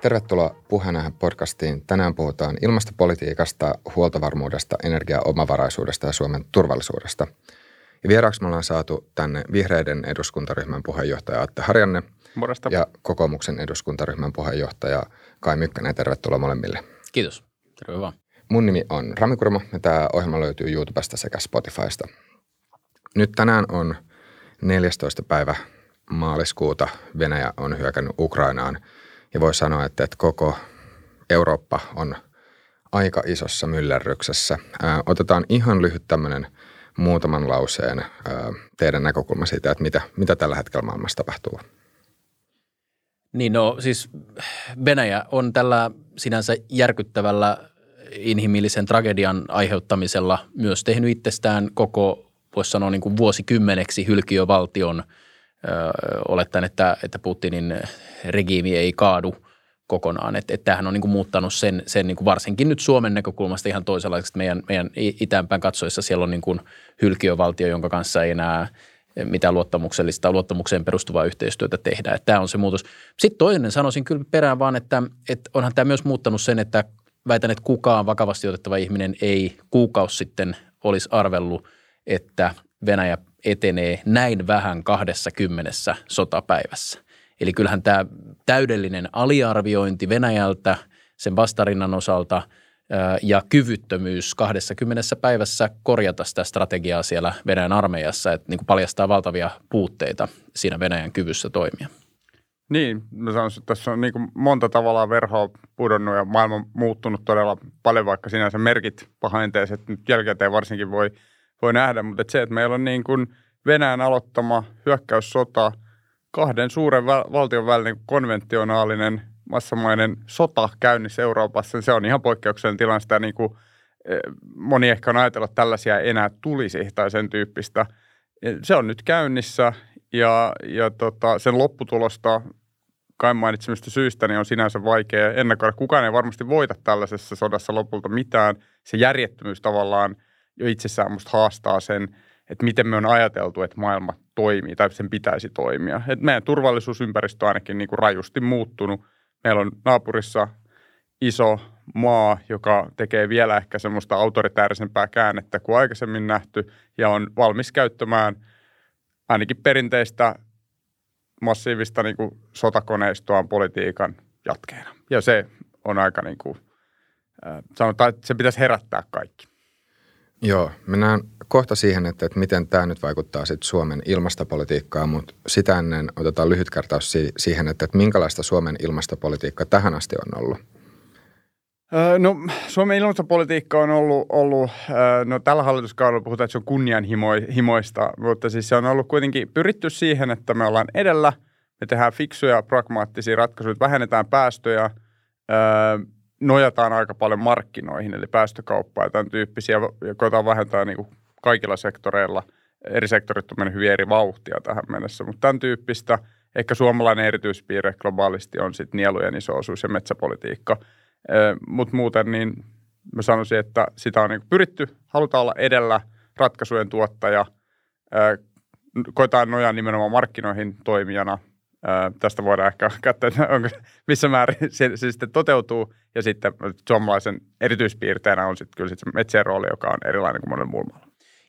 Tervetuloa Puheenaihe podcastiin. Tänään puhutaan ilmastopolitiikasta, huoltovarmuudesta, energiaomavaraisuudesta ja Suomen turvallisuudesta. Ja vieraaksi me ollaan saatu tänne vihreiden eduskuntaryhmän puheenjohtaja Atte Harjanne Morjesta. ja kokoomuksen eduskuntaryhmän puheenjohtaja Kai Mykkänen. Tervetuloa molemmille. Kiitos. Terve vaan. Mun nimi on Rami Kurma ja tämä ohjelma löytyy YouTubesta sekä Spotifysta. Nyt tänään on 14. päivä maaliskuuta. Venäjä on hyökännyt Ukrainaan ja voi sanoa, että, että koko Eurooppa on aika isossa myllerryksessä. Otetaan ihan lyhyt tämmöinen muutaman lauseen teidän näkökulma siitä, että mitä, mitä tällä hetkellä maailmassa tapahtuu. Niin no siis Venäjä on tällä sinänsä järkyttävällä inhimillisen tragedian aiheuttamisella myös tehnyt itsestään koko, voisi sanoa niin kuin vuosikymmeneksi hylkiövaltion, olettaen, että, että Putinin regiimi ei kaadu kokonaan. Että et tämähän on niin kuin muuttanut sen, sen niin kuin varsinkin nyt Suomen näkökulmasta ihan toisenlaiseksi. Meidän, meidän itäänpäin katsoessa siellä on niin kuin hylkiövaltio, jonka kanssa ei enää mitä luottamuksellista, luottamukseen perustuvaa yhteistyötä tehdään. Että tämä on se muutos. Sitten toinen sanoisin kyllä perään vaan, että, että onhan tämä myös muuttanut sen, että väitän, että kukaan vakavasti otettava ihminen ei kuukausi sitten olisi arvellut, että Venäjä etenee näin vähän kahdessa kymmenessä sotapäivässä. Eli kyllähän tämä täydellinen aliarviointi Venäjältä sen vastarinnan osalta ja kyvyttömyys 20 päivässä korjata sitä strategiaa siellä Venäjän armeijassa, että niin kuin paljastaa valtavia puutteita siinä Venäjän kyvyssä toimia. Niin, mä sanoisin, että tässä on niin kuin monta tavalla verhoa pudonnut ja maailma muuttunut todella paljon, vaikka sinänsä merkit pahinteiset nyt jälkikäteen varsinkin voi, voi nähdä, mutta että se, että meillä on niin kuin Venäjän aloittama hyökkäyssota, kahden suuren valtion välinen konventionaalinen massamainen sota käynnissä Euroopassa, niin se on ihan poikkeuksellinen tilanne. Sitä niin kuin, moni ehkä on ajatellut, että tällaisia enää tulisi tai sen tyyppistä. Se on nyt käynnissä ja, ja tota, sen lopputulosta kai mainitsemista syistä niin on sinänsä vaikea ennakoida. Kukaan ei varmasti voita tällaisessa sodassa lopulta mitään. Se järjettömyys tavallaan jo itsessään musta haastaa sen, että miten me on ajateltu, että maailma toimii tai sen pitäisi toimia. Et meidän turvallisuusympäristö on ainakin niin kuin rajusti muuttunut. Meillä on naapurissa iso maa, joka tekee vielä ehkä semmoista autoritäärisempää käännettä kuin aikaisemmin nähty ja on valmis käyttämään ainakin perinteistä massiivista niin kuin sotakoneistoa politiikan jatkeena. Ja se on aika niin kuin, äh, sanotaan, että se pitäisi herättää kaikki. Joo, mennään kohta siihen, että, että miten tämä nyt vaikuttaa sitten Suomen ilmastopolitiikkaan, mutta sitä ennen otetaan lyhyt kertaus siihen, että, että minkälaista Suomen ilmastopolitiikka tähän asti on ollut. No Suomen ilmastopolitiikka on ollut, ollut no tällä hallituskaudella puhutaan, että se on kunnianhimoista, mutta siis se on ollut kuitenkin pyritty siihen, että me ollaan edellä, me tehdään fiksuja, pragmaattisia ratkaisuja, vähennetään päästöjä, nojataan aika paljon markkinoihin, eli päästökauppaa ja tämän tyyppisiä, ja koetaan vähentää niin kuin kaikilla sektoreilla. Eri sektorit on mennyt hyvin eri vauhtia tähän mennessä, mutta tämän tyyppistä, ehkä suomalainen erityispiirre globaalisti on sitten nielujen iso osuus ja metsäpolitiikka – mutta muuten niin mä sanoisin, että sitä on niin pyritty, halutaan olla edellä ratkaisujen tuottaja, koetaan nojaa nimenomaan markkinoihin toimijana. Tästä voidaan ehkä katsoa, että onko, missä määrin se, se sitten toteutuu. Ja sitten suomalaisen erityispiirteenä on sitten kyllä sitten se metsien rooli, joka on erilainen kuin monen muun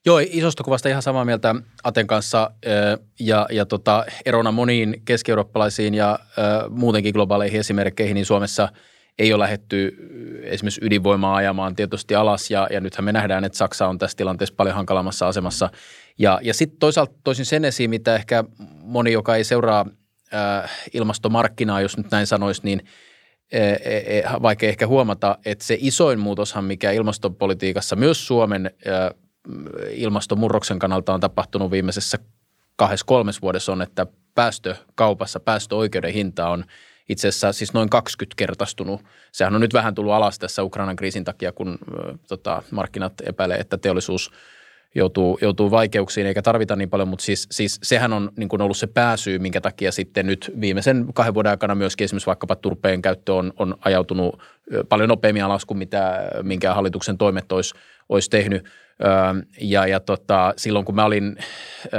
Joo, isosta kuvasta ihan samaa mieltä Aten kanssa ja, ja tota, erona moniin keski-eurooppalaisiin ja muutenkin globaaleihin esimerkkeihin, niin Suomessa – ei ole lähetty esimerkiksi ydinvoimaa ajamaan tietysti alas ja, ja nythän me nähdään, että Saksa on tässä tilanteessa paljon hankalammassa asemassa. Ja, ja sitten toisaalta toisin sen esiin, mitä ehkä moni, joka ei seuraa äh, ilmastomarkkinaa, jos nyt näin sanoisi, niin äh, äh, vaikea ehkä huomata, että se isoin muutoshan, mikä ilmastopolitiikassa myös Suomen ilmastomurroksen kannalta on tapahtunut viimeisessä kahdessa kolmes vuodessa on, että päästökaupassa päästöoikeuden hinta on – itse asiassa siis noin 20 kertaistunut. Sehän on nyt vähän tullut alas tässä Ukrainan kriisin takia, kun tota, markkinat epäilee, että teollisuus joutuu, joutuu vaikeuksiin eikä tarvita niin paljon, mutta siis, siis sehän on niin kuin ollut se pääsyy, minkä takia sitten nyt viimeisen kahden vuoden aikana myöskin esimerkiksi vaikkapa turpeen käyttö on, on ajautunut paljon nopeammin alas kuin mitä, minkä hallituksen toimet olisi olisi tehnyt. Ja, ja tota, silloin kun mä olin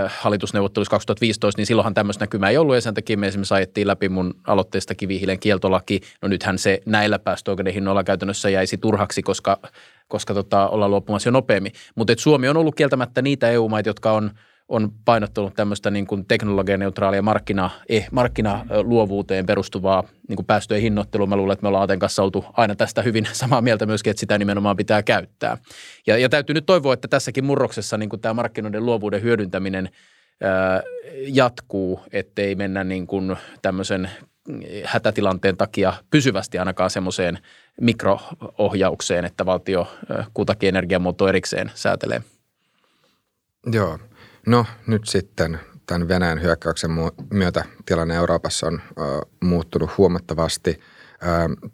hallitusneuvottelussa 2015, niin silloinhan tämmöistä näkymää ei ollut ja sen takia me esimerkiksi ajettiin läpi mun aloitteesta kivihiilen kieltolaki. No nythän se näillä päästöoikeuden hinnoilla käytännössä jäisi turhaksi, koska, koska tota, ollaan luopumassa jo nopeammin. Mutta Suomi on ollut kieltämättä niitä EU-maita, jotka on – on painottanut tämmöistä niin kuin teknologianeutraalia markkina, eh, markkinaluovuuteen perustuvaa niin kuin päästöjen hinnoittelua. Mä luulen, että me ollaan Aten kanssa oltu aina tästä hyvin samaa mieltä myöskin, että sitä nimenomaan pitää käyttää. Ja, ja täytyy nyt toivoa, että tässäkin murroksessa niin kuin tämä markkinoiden luovuuden hyödyntäminen ää, jatkuu, ettei mennä niin kuin tämmöisen hätätilanteen takia pysyvästi ainakaan semmoiseen mikroohjaukseen, että valtio kutakin energiamuoto erikseen säätelee. Joo. No nyt sitten tämän Venäjän hyökkäyksen myötä tilanne Euroopassa on ö, muuttunut huomattavasti. Ö,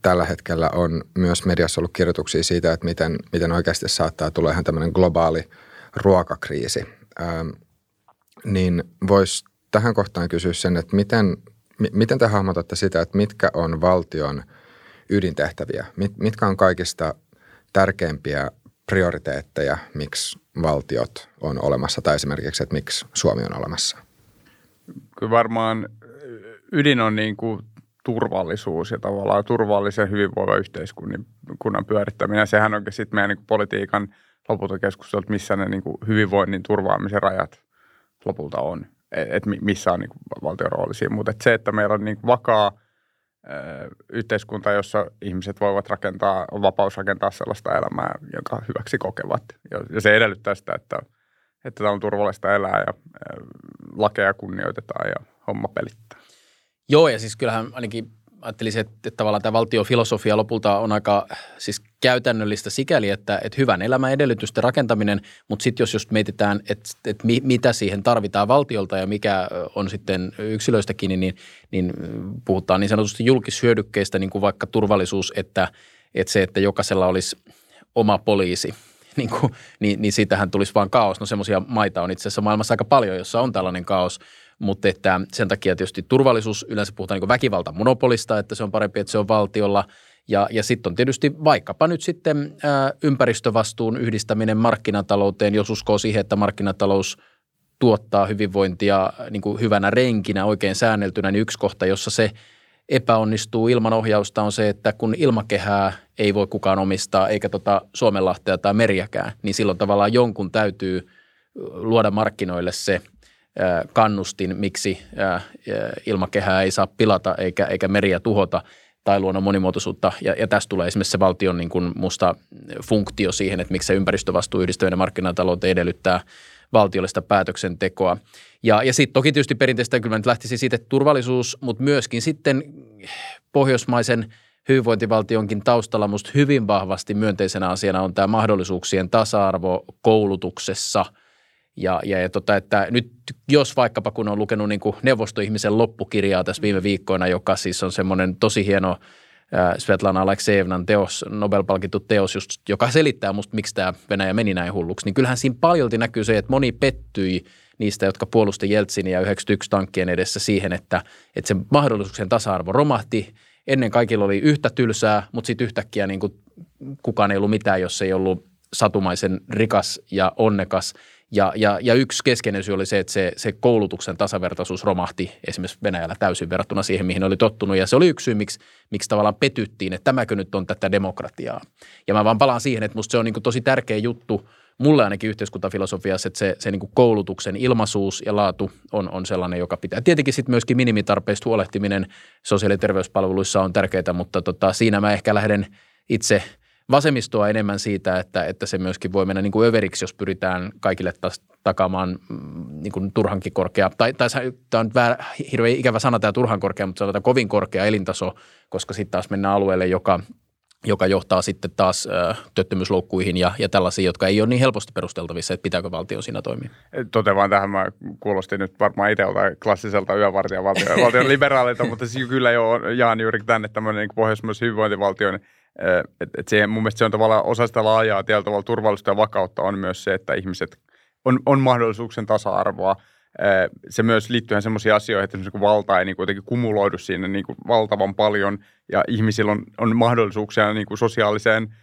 tällä hetkellä on myös mediassa ollut kirjoituksia siitä, että miten, miten oikeasti saattaa tulla ihan tämmöinen globaali ruokakriisi. Ö, niin voisi tähän kohtaan kysyä sen, että miten, miten te hahmotatte sitä, että mitkä on valtion ydintehtäviä? Mit, mitkä on kaikista tärkeimpiä prioriteetteja, miksi valtiot on olemassa tai esimerkiksi, että miksi Suomi on olemassa? Kyllä varmaan ydin on niin kuin turvallisuus ja tavallaan turvallisen hyvinvoiva yhteiskunnan pyörittäminen. Sehän onkin sitten meidän niin politiikan lopulta keskusteltu, että missä ne niin kuin hyvinvoinnin turvaamisen rajat lopulta on. Että missä on niin kuin valtion rooli siinä. Mutta se, että meillä on niin kuin vakaa – yhteiskunta, jossa ihmiset voivat rakentaa, on vapaus rakentaa sellaista elämää, jonka hyväksi kokevat. Ja se edellyttää sitä, että, että on turvallista elää ja lakeja kunnioitetaan ja homma pelittää. Joo, ja siis kyllähän ainakin ajattelisin, että, että tavallaan tämä valtiofilosofia lopulta on aika siis käytännöllistä sikäli, että, että hyvän elämän edellytysten rakentaminen, mutta sitten jos just mietitään, että, että mi, mitä siihen tarvitaan valtiolta ja mikä on sitten yksilöistä kiinni, niin, niin puhutaan niin sanotusti julkishyödykkeistä, niin kuin vaikka turvallisuus, että, että se, että jokaisella olisi oma poliisi, niin, kuin, niin, niin siitähän tulisi vaan kaos. No semmoisia maita on itse asiassa maailmassa aika paljon, jossa on tällainen kaos – mutta että sen takia tietysti turvallisuus, yleensä puhutaan niin väkivaltamonopolista, että se on parempi, että se on valtiolla. Ja, ja sitten on tietysti vaikkapa nyt sitten ää, ympäristövastuun yhdistäminen markkinatalouteen, jos uskoo siihen, että markkinatalous tuottaa hyvinvointia niin kuin hyvänä renkinä, oikein säänneltynä, niin yksi kohta, jossa se epäonnistuu ilman ohjausta on se, että kun ilmakehää ei voi kukaan omistaa, eikä tota Suomenlahtea tai meriäkään, niin silloin tavallaan jonkun täytyy luoda markkinoille se – kannustin, miksi ilmakehää ei saa pilata eikä, eikä meriä tuhota tai luonnon monimuotoisuutta. Ja, ja tästä tulee esimerkiksi se valtion niin kuin musta funktio siihen, että miksi se ympäristövastuu yhdistyvien markkinatalouteen edellyttää valtiollista päätöksentekoa. Ja, ja sitten toki tietysti perinteistä kyllä nyt lähtisi siitä, että turvallisuus, mutta myöskin sitten pohjoismaisen hyvinvointivaltionkin taustalla musta hyvin vahvasti myönteisenä asiana on tämä mahdollisuuksien tasa-arvo koulutuksessa – ja, ja, ja tota, että nyt jos vaikkapa kun on lukenut niin kuin neuvostoihmisen loppukirjaa tässä viime viikkoina, joka siis on semmoinen tosi hieno Svetlana Alekseevnan teos, Nobel-palkittu teos, just, joka selittää musta, miksi tämä Venäjä meni näin hulluksi, niin kyllähän siinä paljolti näkyy se, että moni pettyi niistä, jotka puolusti Jeltsinia 91 tankkien edessä siihen, että, että se mahdollisuuksien tasa-arvo romahti. Ennen kaikilla oli yhtä tylsää, mutta sitten yhtäkkiä niin kuin kukaan ei ollut mitään, jos ei ollut satumaisen rikas ja onnekas – ja, ja, ja yksi keskeinen syy oli se, että se, se koulutuksen tasavertaisuus romahti esimerkiksi Venäjällä täysin verrattuna siihen, mihin oli tottunut. Ja se oli yksi syy, miksi, miksi tavallaan petyttiin, että tämäkö nyt on tätä demokratiaa. Ja mä vaan palaan siihen, että musta se on niin tosi tärkeä juttu mulle ainakin yhteiskuntafilosofiassa, että se, se niin koulutuksen ilmaisuus ja laatu on, on sellainen, joka pitää. Tietenkin sitten myöskin minimitarpeista huolehtiminen sosiaali- ja terveyspalveluissa on tärkeää, mutta tota, siinä mä ehkä lähden itse – vasemmistoa enemmän siitä, että, että se myöskin voi mennä niin kuin överiksi, jos pyritään kaikille taas takaamaan mm, niin kuin turhankin korkea, tai, tai tämä on väärä, hirveän ikävä sana tämä turhan korkea, mutta sanotaan kovin korkea elintaso, koska sitten taas mennään alueelle, joka, joka johtaa sitten taas ö, työttömyysloukkuihin ja, ja tällaisiin, jotka ei ole niin helposti perusteltavissa, että pitääkö valtio siinä toimia. Tote vaan tähän, mä kuulostin nyt varmaan itse klassiselta yövartijan valtion, valtion liberaalilta, mutta siis kyllä jo jaan juuri tänne tämmöinen niin pohjoismaisen hyvinvointivaltion niin et, et siihen, mun mielestä se on tavallaan osa sitä laajaa tietyllä tavalla turvallisuutta ja vakautta on myös se, että ihmiset on, on mahdollisuuksien tasa-arvoa. Se myös liittyy semmoisiin asioihin, että kun valta ei niin kuitenkin kumuloidu siinä niin kuin valtavan paljon ja ihmisillä on, on mahdollisuuksia niin kuin sosiaaliseen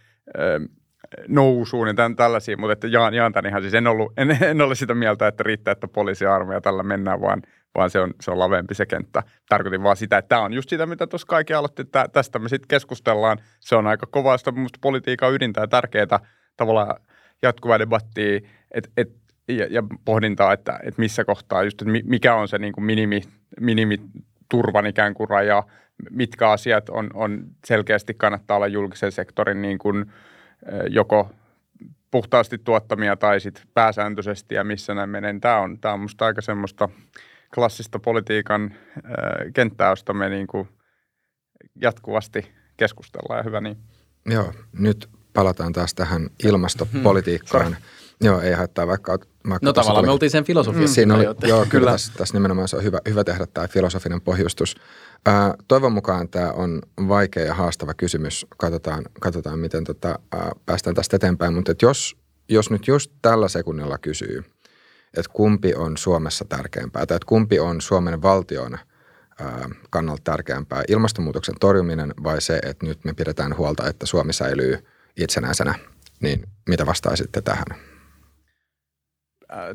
nousuun ja tämän, tällaisia, mutta että jaan, jaan tämän ihan siis en, ollut, en, en ole sitä mieltä, että riittää, että poliisiarmeija tällä mennään, vaan, vaan se on, se on lavempi se kenttä. Tarkoitin vaan sitä, että tämä on just sitä, mitä tuossa kaikki aloitti, että tästä me sitten keskustellaan. Se on aika kovaa sitä politiikan ydintä ja tärkeää tavallaan jatkuvaa debattia et, et, ja, ja pohdintaa, että, että missä kohtaa just, että mikä on se niin kuin minimi, minimiturvan ikään kuin raja, mitkä asiat on, on selkeästi kannattaa olla julkisen sektorin niin kuin, joko puhtaasti tuottamia tai sitten pääsääntöisesti ja missä näin menen. Tämä on, tämä on musta aika semmoista klassista politiikan äh, kenttää, josta me niin kuin jatkuvasti keskustellaan ja hyvä niin. Joo, nyt palataan taas tähän ilmastopolitiikkaan. Hmm. Joo, ei haittaa vaikka... vaikka no tavallaan tuli, me oltiin sen filosofiassa. Mm, siinä oli, joo, kyllä tässä, tässä nimenomaan se on hyvä, hyvä tehdä tämä filosofinen pohjustus. Ää, toivon mukaan tämä on vaikea ja haastava kysymys. Katsotaan, katsotaan miten tota, ää, päästään tästä eteenpäin. Mutta jos, jos nyt just tällä sekunnilla kysyy, että kumpi on Suomessa tärkeämpää tai että kumpi on Suomen valtion kannalta tärkeämpää, ilmastonmuutoksen torjuminen vai se, että nyt me pidetään huolta, että Suomi säilyy itsenäisenä, niin mitä vastaisitte tähän?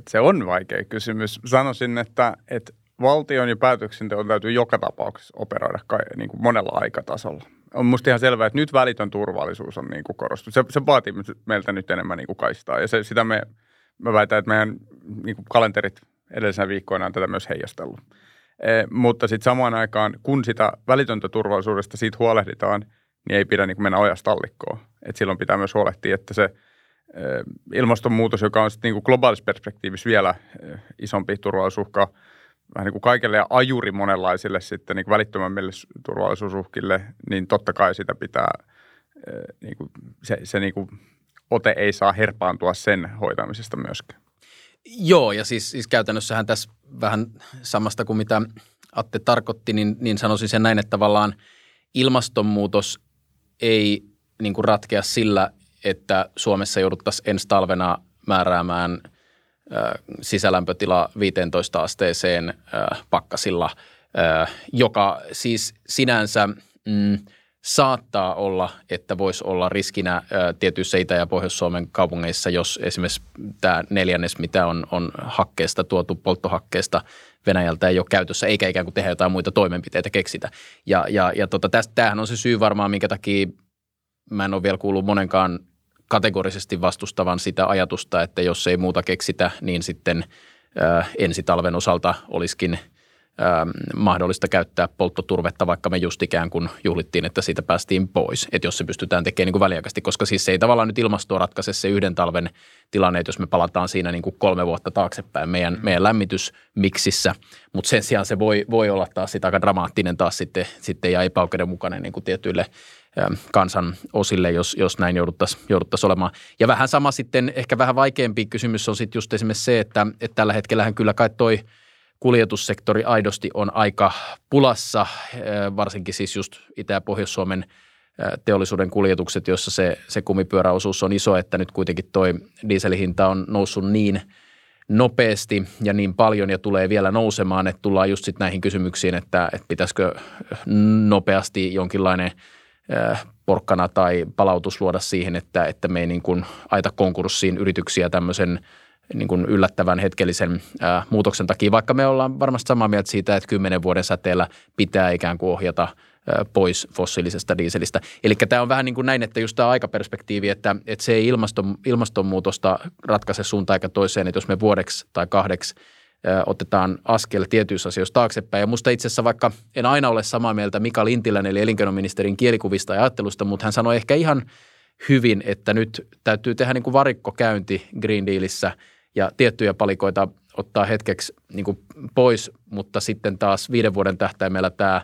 Se on vaikea kysymys. Sanoisin, että, että valtion ja päätöksenteon täytyy joka tapauksessa operoida kai, niin kuin monella aikatasolla. On musta ihan selvää, että nyt välitön turvallisuus on niin kuin korostunut. Se, se vaatii meiltä nyt enemmän niin kuin kaistaa ja se, sitä me, mä väitän, että meidän niin kuin kalenterit edellisenä viikkoina on tätä myös heijastellut. E, mutta sitten samaan aikaan, kun sitä välitöntä turvallisuudesta siitä huolehditaan, niin ei pidä niin kuin mennä ojasta tallikkoon. Et silloin pitää myös huolehtia, että se – ilmastonmuutos, joka on sitten niin kuin globaalissa perspektiivissä vielä isompi turvallisuuhka vähän niin kuin kaikille ja ajuri monenlaisille sitten niin välittömämmille turvallisuusuhkille, niin totta kai sitä pitää, niin kuin, se, se niin kuin ote ei saa herpaantua sen hoitamisesta myöskään. Joo, ja siis, siis käytännössähän tässä vähän samasta kuin mitä Atte tarkoitti, niin, niin sanoisin sen näin, että tavallaan ilmastonmuutos ei niin kuin ratkea sillä, että Suomessa jouduttaisiin ensi talvena määräämään sisälämpötila 15 asteeseen pakkasilla, joka siis sinänsä mm, saattaa olla, että voisi olla riskinä tietyissä Itä- ja Pohjois-Suomen kaupungeissa, jos esimerkiksi tämä neljännes, mitä on, on hakkeesta tuotu, polttohakkeesta Venäjältä ei ole käytössä, eikä ikään kuin tehdä jotain muita toimenpiteitä keksitä. Ja, ja, ja tota, tämähän on se syy varmaan, minkä takia mä en ole vielä kuullut monenkaan kategorisesti vastustavan sitä ajatusta, että jos ei muuta keksitä, niin sitten ensi talven osalta olisikin mahdollista käyttää polttoturvetta, vaikka me just ikään kuin juhlittiin, että siitä päästiin pois. Että jos se pystytään tekemään niin kuin väliaikaisesti, koska siis se ei tavallaan nyt ilmastoa ratkaise se yhden talven tilanne, että jos me palataan siinä niin kuin kolme vuotta taaksepäin meidän, meidän lämmitysmiksissä, mutta sen sijaan se voi, voi olla taas sitä aika dramaattinen taas sitten, sitten ja epäoikeudenmukainen niin kuin tietyille – kansan osille, jos, jos näin jouduttaisiin jouduttais olemaan. Ja vähän sama sitten, ehkä vähän vaikeampi kysymys on sitten just esimerkiksi se, että, että tällä hetkellähän kyllä kai toi kuljetussektori aidosti on aika pulassa, varsinkin siis just Itä- ja Pohjois-Suomen teollisuuden kuljetukset, jossa se, se kumipyöräosuus on iso, että nyt kuitenkin toi dieselihinta on noussut niin nopeasti ja niin paljon ja tulee vielä nousemaan, että tullaan just sitten näihin kysymyksiin, että, että pitäisikö nopeasti jonkinlainen – porkkana tai palautus luoda siihen, että, että me ei niin kuin aita konkurssiin yrityksiä tämmöisen niin kuin yllättävän hetkellisen ää, muutoksen takia, vaikka me ollaan varmasti samaa mieltä siitä, että kymmenen vuoden säteellä pitää ikään kuin ohjata pois fossiilisesta dieselistä. Eli tämä on vähän niin kuin näin, että just tämä aikaperspektiivi, että, että se ei ilmaston, ilmastonmuutosta ratkaise suuntaan eikä toiseen, että jos me vuodeksi tai kahdeksi – otetaan askel tietyissä asioissa taaksepäin. Ja musta itse asiassa vaikka en aina ole samaa mieltä Mika Lintilän eli elinkeinoministerin kielikuvista ja ajattelusta, mutta hän sanoi ehkä ihan hyvin, että nyt täytyy tehdä niin kuin varikkokäynti Green Dealissä ja tiettyjä palikoita ottaa hetkeksi niin kuin pois, mutta sitten taas viiden vuoden tähtäimellä tämä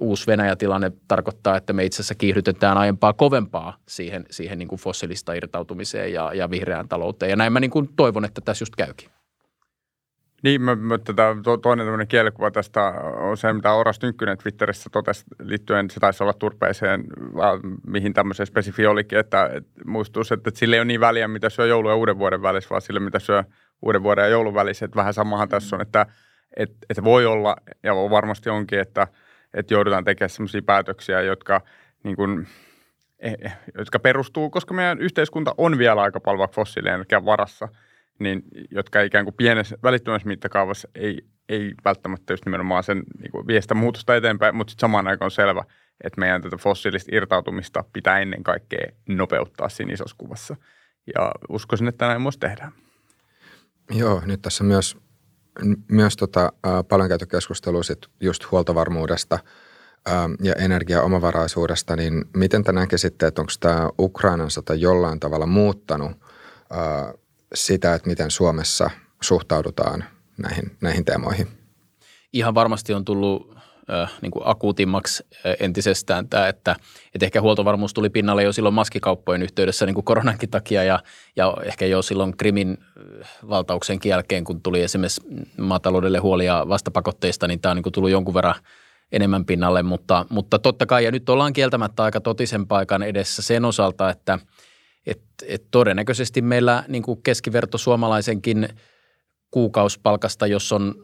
uusi Venäjä-tilanne tarkoittaa, että me itse asiassa kiihdytetään aiempaa kovempaa siihen, siihen niin kuin fossiilista irtautumiseen ja, ja vihreään talouteen. Ja näin mä niin kuin toivon, että tässä just käykin. Niin, mä, mä tätä, to, toinen tämmöinen kielikuva tästä on se, mitä Oras Tynkkynen Twitterissä totesi liittyen, se taisi olla turpeeseen, mihin tämmöisen spesifi olikin, että, että muistuisi, että, että sille ei ole niin väliä, mitä syö joulu ja uuden vuoden välissä, vaan sille, mitä syö uuden vuoden ja joulun välissä. Että vähän samahan tässä on, että, että, että voi olla, ja varmasti onkin, että, että joudutaan tekemään sellaisia päätöksiä, jotka niin kuin, eh, eh, jotka perustuu, koska meidän yhteiskunta on vielä aika paljon fossiilienergian varassa, niin jotka ikään kuin pienessä välittömässä mittakaavassa ei, ei välttämättä just nimenomaan sen niin kuin viestä muutosta eteenpäin, mutta sitten samaan aikaan on selvä, että meidän tätä fossiilista irtautumista pitää ennen kaikkea nopeuttaa siinä isossa kuvassa. Ja uskoisin, että näin myös tehdään. Joo, nyt tässä myös, myös tota, paljon käyty keskustelua sit just huoltovarmuudesta ja energiaomavaraisuudesta, niin miten te näkisitte, että onko tämä Ukrainan sota jollain tavalla muuttanut sitä, että miten Suomessa suhtaudutaan näihin, näihin teemoihin? Ihan varmasti on tullut äh, niin kuin akuutimmaksi äh, entisestään tämä, että, että ehkä huoltovarmuus tuli pinnalle jo silloin maskikauppojen yhteydessä niin kuin koronankin takia ja, ja ehkä jo silloin Krimin valtauksen jälkeen, kun tuli esimerkiksi maataloudelle huolia vastapakotteista, niin tämä on niin kuin tullut jonkun verran enemmän pinnalle, mutta, mutta totta kai, ja nyt ollaan kieltämättä aika totisen paikan edessä sen osalta, että et, et todennäköisesti meillä niin kuin keskiverto suomalaisenkin kuukauspalkasta, jos on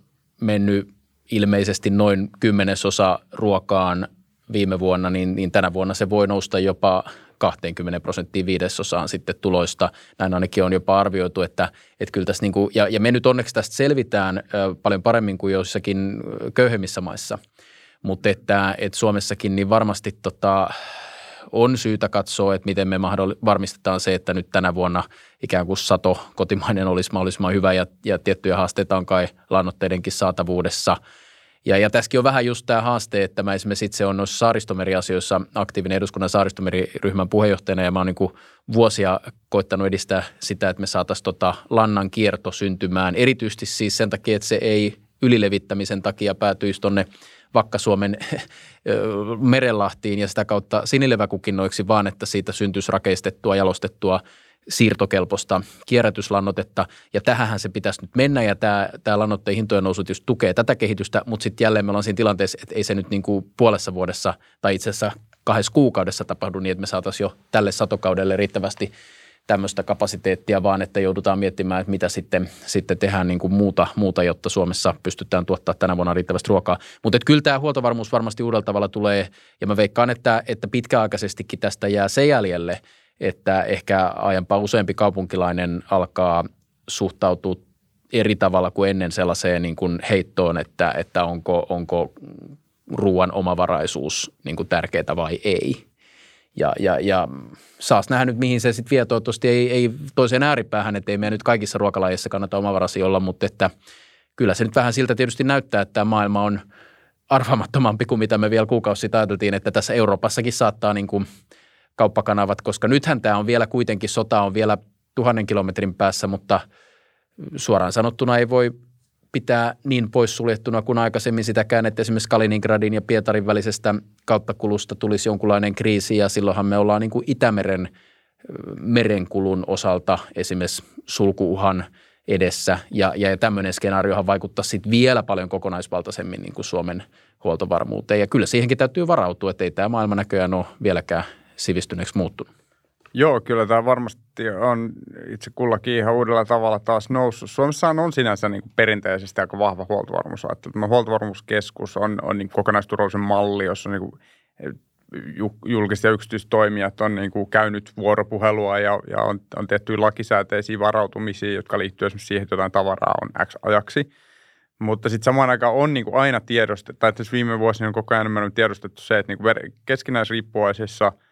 mennyt ilmeisesti noin kymmenesosa ruokaan viime vuonna, niin, niin tänä vuonna se voi nousta jopa 20 prosenttia viidesosaan sitten tuloista. Näin ainakin on jopa arvioitu, että, että kyllä tässä niin kuin, ja, ja me nyt onneksi tästä selvitään paljon paremmin kuin joissakin köyhemmissä maissa. Mutta että, että Suomessakin niin varmasti tota, on syytä katsoa, että miten me varmistetaan se, että nyt tänä vuonna ikään kuin sato kotimainen olisi mahdollisimman hyvä ja, ja tiettyjä haasteita on kai lannoitteidenkin saatavuudessa. Ja, ja tässäkin on vähän just tämä haaste, että mä esimerkiksi itse olen noissa saaristomeriasioissa aktiivinen eduskunnan saaristomeriryhmän puheenjohtajana ja mä oon niin vuosia koittanut edistää sitä, että me saataisiin tota lannan kierto syntymään. Erityisesti siis sen takia, että se ei ylilevittämisen takia päätyisi tuonne Vakka-Suomen merenlahtiin ja sitä kautta sinileväkukinnoiksi, vaan että siitä syntyisi rakeistettua, jalostettua siirtokelpoista kierrätyslannotetta. Ja tähän se pitäisi nyt mennä ja tämä, tämä lannoitteen hintojen nousu tukee tätä kehitystä, mutta sitten jälleen me ollaan siinä tilanteessa, että ei se nyt niin kuin puolessa vuodessa tai itse asiassa kahdessa kuukaudessa tapahdu niin, että me saataisiin jo tälle satokaudelle riittävästi – tämmöistä kapasiteettia, vaan että joudutaan miettimään, että mitä sitten, sitten tehdään niin kuin muuta, muuta, jotta Suomessa pystytään tuottaa tänä vuonna riittävästi ruokaa. Mutta kyllä tämä huoltovarmuus varmasti uudella tavalla tulee, ja mä veikkaan, että, että pitkäaikaisestikin tästä jää se jäljelle, että ehkä aiempaa useampi kaupunkilainen alkaa suhtautua eri tavalla kuin ennen sellaiseen niin kuin heittoon, että, että onko, onko ruoan omavaraisuus niin kuin tärkeää vai ei. Ja, ja, ja saas nähdä nyt, mihin se sitten vie. Toivottavasti ei, ei toiseen ääripäähän, että ei meidän nyt kaikissa ruokalajeissa kannata omavarasi olla, mutta että kyllä se nyt vähän siltä tietysti näyttää, että tämä maailma on arvaamattomampi kuin mitä me vielä kuukausi sitten ajateltiin, että tässä Euroopassakin saattaa niin kuin kauppakanavat, koska nythän tämä on vielä kuitenkin, sota on vielä tuhannen kilometrin päässä, mutta suoraan sanottuna ei voi pitää niin poissuljettuna kuin aikaisemmin sitäkään, että esimerkiksi Kaliningradin ja Pietarin välisestä kauttakulusta tulisi jonkunlainen kriisi ja silloinhan me ollaan niin kuin Itämeren merenkulun osalta esimerkiksi sulkuuhan edessä ja, ja tämmöinen skenaariohan vaikuttaa sitten vielä paljon kokonaisvaltaisemmin niin kuin Suomen huoltovarmuuteen ja kyllä siihenkin täytyy varautua, että ei tämä maailma näköjään ole vieläkään sivistyneeksi muuttunut. Joo, kyllä tämä varmasti on itse kullakin ihan uudella tavalla taas noussut. Suomessa on sinänsä niin kuin perinteisesti aika vahva huoltovarmuus. Tämä huoltovarmuuskeskus on, on niin kokonaisturvallisen malli, jossa on niin kuin julkiset ja yksityiset toimijat on niin kuin käynyt vuoropuhelua ja, ja on, on tehty lakisääteisiä varautumisia, jotka liittyy esimerkiksi siihen, että jotain tavaraa on X ajaksi. Mutta sitten samaan aikaan on niin kuin aina tiedostettu, tai viime vuosina on koko ajan tiedostettu se, että niin keskinäisriippuvaisessa –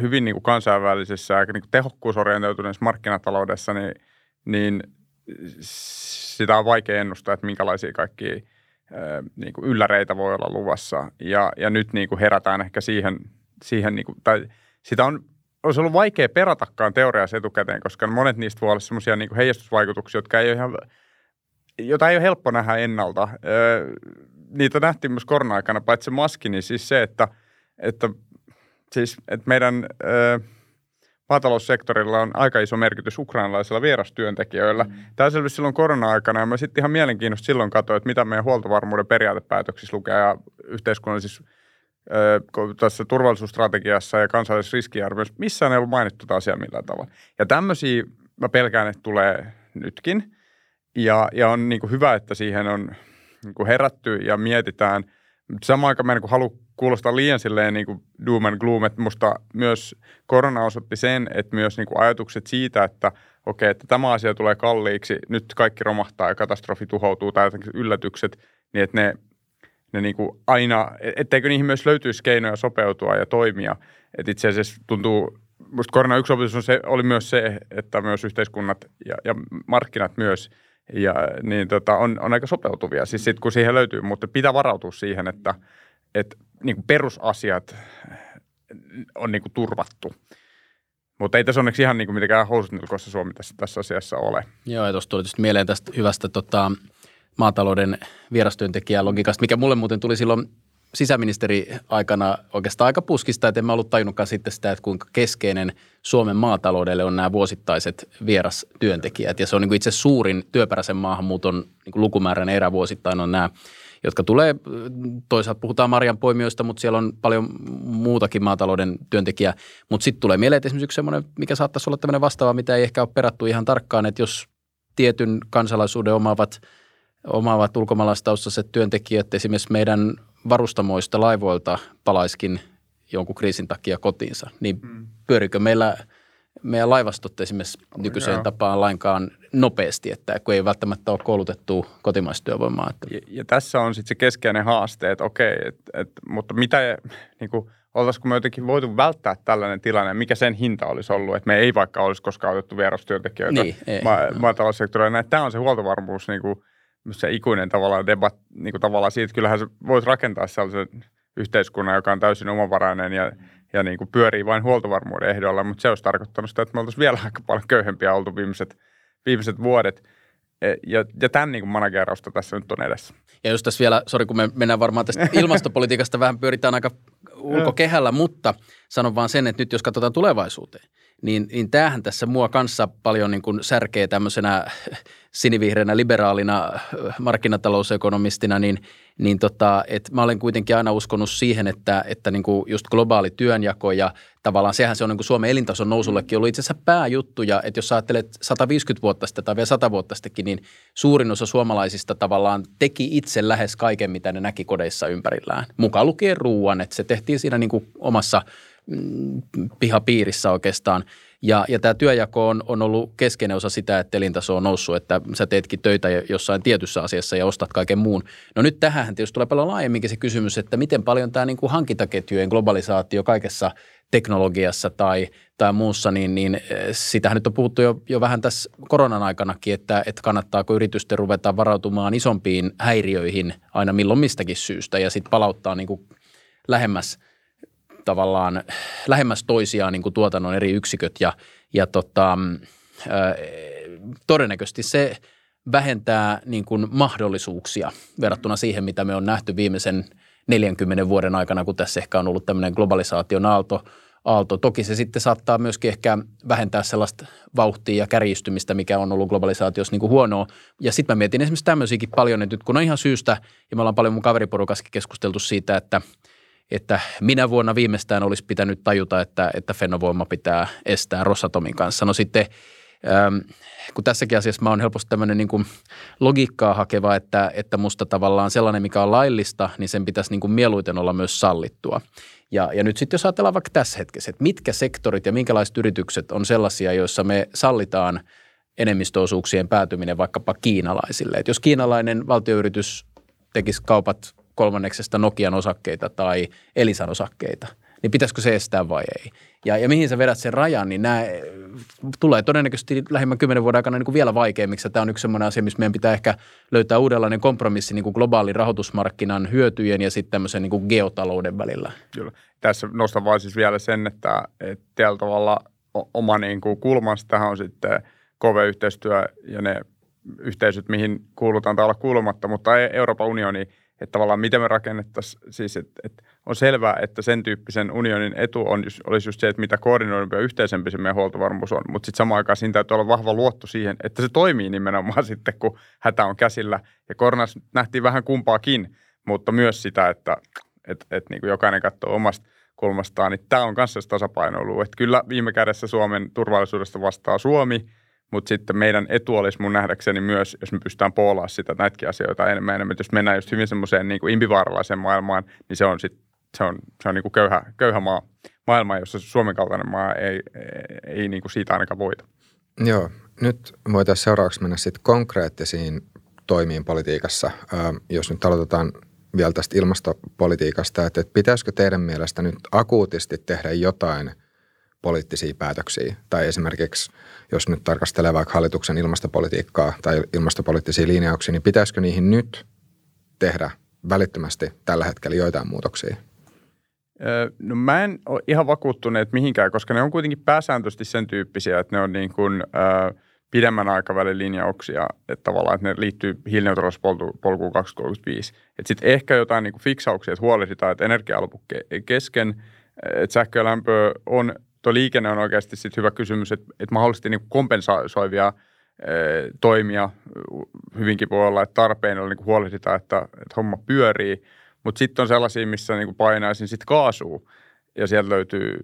hyvin niin kuin kansainvälisessä ja niin kuin tehokkuusorientoituneessa markkinataloudessa, niin, niin sitä on vaikea ennustaa, että minkälaisia kaikki niin kuin ylläreitä voi olla luvassa. Ja, ja nyt niin kuin herätään ehkä siihen, siihen niin kuin, tai sitä on, olisi ollut vaikea peratakaan teoriassa etukäteen, koska monet niistä voi olla sellaisia niin heijastusvaikutuksia, jotka ei ole ihan, jota ei ole helppo nähdä ennalta. Niitä nähtiin myös korona-aikana, paitsi maski, niin siis se, että, että siis, että meidän ö, maataloussektorilla on aika iso merkitys ukrainalaisilla vierastyöntekijöillä. Mm. Tämä selvisi silloin korona-aikana ja mä sitten ihan mielenkiinnosta silloin katsoin, että mitä meidän huoltovarmuuden periaatepäätöksissä lukee ja yhteiskunnallisissa tässä turvallisuusstrategiassa ja kansallisessa riskiarvioissa, missään ei ollut mainittu tätä asiaa millään tavalla. Ja tämmöisiä mä pelkään, että tulee nytkin. Ja, ja on niin hyvä, että siihen on niin herätty ja mietitään. Samaan aikaan mä en niin halu kuulostaa liian silleen niin kuin doom and gloom, että musta myös korona osoitti sen, että myös niin kuin ajatukset siitä, että okei, että tämä asia tulee kalliiksi, nyt kaikki romahtaa ja katastrofi tuhoutuu tai yllätykset, niin että ne, ne niin kuin aina, etteikö niihin myös löytyisi keinoja sopeutua ja toimia. Että itse asiassa tuntuu, musta korona yksi opetus on se, oli myös se, että myös yhteiskunnat ja, ja markkinat myös ja, niin tota, on, on aika sopeutuvia, siis sit, kun siihen löytyy, mutta pitää varautua siihen, että, että niin kuin perusasiat on niin kuin turvattu. Mutta ei tässä onneksi ihan niin kuin mitenkään housutnilkossa Suomi tässä, tässä asiassa ole. Joo, ja tuossa tuli mieleen tästä hyvästä tota, maatalouden vierastyöntekijän logiikasta, mikä mulle muuten tuli silloin sisäministeri aikana oikeastaan aika puskista, että en mä ollut tajunnutkaan sitten sitä, että kuinka keskeinen Suomen maataloudelle on nämä vuosittaiset vierastyöntekijät. Ja se on niin itse suurin työperäisen maahanmuuton niin lukumääräinen erä vuosittain on nämä jotka tulee, toisaalta puhutaan marjan poimijoista, mutta siellä on paljon muutakin maatalouden työntekijää. Mutta sitten tulee mieleen, että esimerkiksi yksi semmoinen, mikä saattaisi olla tämmöinen vastaava, mitä ei ehkä ole perattu ihan tarkkaan, että jos tietyn kansalaisuuden omaavat, omaavat ulkomaalaistaustaiset työntekijät esimerkiksi meidän varustamoista laivoilta palaiskin jonkun kriisin takia kotiinsa, niin hmm. pyörikö meillä meidän laivastot esimerkiksi nykyiseen Joo. tapaan lainkaan nopeasti, että kun ei välttämättä ole koulutettu kotimaistyövoimaa. Että. Ja, ja tässä on sitten se keskeinen haaste, että okei, et, et, mutta mitä, niin kuin, oltaisiko me jotenkin voitu välttää tällainen tilanne, mikä sen hinta olisi ollut, että me ei vaikka olisi koskaan otettu vierastyöntekijöitä niin, ma- maataloussektorilla. Tämä on se huoltovarmuus, niin kuin, se ikuinen tavallaan debat, niin kuin tavallaan siitä, kyllähän se voisi rakentaa sellaisen yhteiskunnan, joka on täysin omavarainen ja, ja niin kuin pyörii vain huoltovarmuuden ehdolla, mutta se olisi tarkoittanut sitä, että me oltaisiin vielä aika paljon köyhempiä oltu viimeiset, viimeiset vuodet. E, ja, ja tämän niin kuin managerausta tässä nyt on edessä. Ja jos tässä vielä, sori kun me mennään varmaan tästä ilmastopolitiikasta vähän pyöritään aika ulkokehällä, mutta sanon vaan sen, että nyt jos katsotaan tulevaisuuteen, niin, niin tämähän tässä mua kanssa paljon niin kuin särkee tämmöisenä sinivihreänä liberaalina markkinatalousekonomistina, niin, niin tota, että mä olen kuitenkin aina uskonut siihen, että, että niin kuin just globaali työnjako ja tavallaan sehän se on niin kuin Suomen elintason nousullekin ollut itse asiassa pääjuttu. Ja että jos ajattelet 150 vuotta sitten tai vielä 100 vuotta sittenkin, niin suurin osa suomalaisista tavallaan teki itse lähes kaiken, mitä ne näki kodeissa ympärillään, mukaan lukien ruuan, että se tehtiin siinä niin kuin omassa pihapiirissä oikeastaan – ja, ja tämä työjako on, on ollut keskeinen osa sitä, että elintaso on noussut, että sä teetkin töitä jossain tietyssä asiassa ja ostat kaiken muun. No nyt tähän tietysti tulee paljon laajemminkin se kysymys, että miten paljon tämä niin kuin hankintaketjujen globalisaatio kaikessa teknologiassa tai, tai muussa, niin, niin eh, sitähän nyt on puhuttu jo, jo vähän tässä koronan aikanakin, että, että kannattaako yritysten ruveta varautumaan isompiin häiriöihin aina milloin mistäkin syystä ja sitten palauttaa niin kuin lähemmäs – tavallaan lähemmäs toisiaan niin kuin tuotannon eri yksiköt ja, ja tota, ää, todennäköisesti se vähentää niin kuin mahdollisuuksia verrattuna siihen, mitä me on nähty viimeisen 40 vuoden aikana, kun tässä ehkä on ollut tämmöinen globalisaation aalto. aalto. Toki se sitten saattaa myöskin ehkä vähentää sellaista vauhtia ja kärjistymistä, mikä on ollut globalisaatiossa niin kuin huonoa. Ja sitten mä mietin esimerkiksi tämmöisiäkin paljon, että nyt kun on ihan syystä, ja me ollaan paljon mun kaveriporukassakin keskusteltu siitä, että – että minä vuonna viimeistään olisi pitänyt tajuta, että, että Fennovoima pitää estää Rosatomin kanssa. No sitten ähm, kun tässäkin asiassa mä oon helposti tämmöinen niin kuin logiikkaa hakeva, että, että musta tavallaan sellainen, mikä on laillista, niin sen pitäisi niin kuin mieluiten olla myös sallittua. Ja, ja nyt sitten jos ajatellaan vaikka tässä hetkessä, että mitkä sektorit ja minkälaiset yritykset on sellaisia, joissa me sallitaan enemmistöosuuksien päätyminen vaikkapa kiinalaisille. Että jos kiinalainen valtioyritys tekisi kaupat kolmanneksesta Nokian osakkeita tai Elisan osakkeita, niin pitäisikö se estää vai ei? Ja, ja mihin sä vedät sen rajan, niin nämä tulee todennäköisesti lähimmän kymmenen vuoden aikana niin kuin vielä vaikeammiksi. Tämä on yksi sellainen asia, missä meidän pitää ehkä löytää uudenlainen kompromissi niin kuin globaalin rahoitusmarkkinan hyötyjen ja sitten tämmöisen niin kuin geotalouden välillä. Kyllä. Tässä nostan vain siis vielä sen, että, että tällä tavalla oma niin kuin kulmansa tähän on sitten KV-yhteistyö ja ne yhteisöt, mihin kuulutaan olla kuulumatta, mutta Euroopan unioni – että tavallaan miten me rakennettaisiin, siis että, että on selvää, että sen tyyppisen unionin etu on, olisi just se, että mitä koordinoidumpi ja yhteisempi se meidän huoltovarmuus on, mutta sitten samaan aikaan siinä täytyy olla vahva luotto siihen, että se toimii nimenomaan sitten, kun hätä on käsillä. Ja koronassa nähtiin vähän kumpaakin, mutta myös sitä, että, että, että niin kuin jokainen katsoo omasta kulmastaan, niin tämä on kanssa tasapainoilu. Että kyllä viime kädessä Suomen turvallisuudesta vastaa Suomi – mutta sitten meidän etu olisi mun nähdäkseni myös, jos me pystytään poolaa sitä näitäkin asioita enemmän enemmän. Jos mennään just hyvin semmoiseen niin kuin impivaaralaiseen maailmaan, niin se on sitten se on, se on niin kuin köyhä, köyhä maa, maailma, jossa Suomen kaltainen maa ei, ei, niin kuin siitä ainakaan voita. Joo, nyt voitaisiin seuraavaksi mennä sitten konkreettisiin toimiin politiikassa. jos nyt aloitetaan vielä tästä ilmastopolitiikasta, että, että pitäisikö teidän mielestä nyt akuutisti tehdä jotain poliittisia päätöksiä? Tai esimerkiksi, jos nyt tarkastelee vaikka hallituksen ilmastopolitiikkaa tai ilmastopoliittisia linjauksia, niin pitäisikö niihin nyt tehdä välittömästi tällä hetkellä joitain muutoksia? No mä en ole ihan vakuuttunut mihinkään, koska ne on kuitenkin pääsääntöisesti sen tyyppisiä, että ne on niin kuin, äh, pidemmän aikavälin linjauksia, että tavallaan että ne liittyy hiilineutraalisuuspolkuun 2035. Että sitten ehkä jotain niin kuin fiksauksia, että huolehditaan, että energia kesken, että sähkö ja lämpö on, tuo liikenne on oikeasti sitten hyvä kysymys, että, että mahdollisesti niin kompensoivia toimia hyvinkin voi olla, että tarpeen on niin huolehditaan, että, että homma pyörii, mutta sitten on sellaisia, missä niin painaisin sitten kaasua ja sieltä löytyy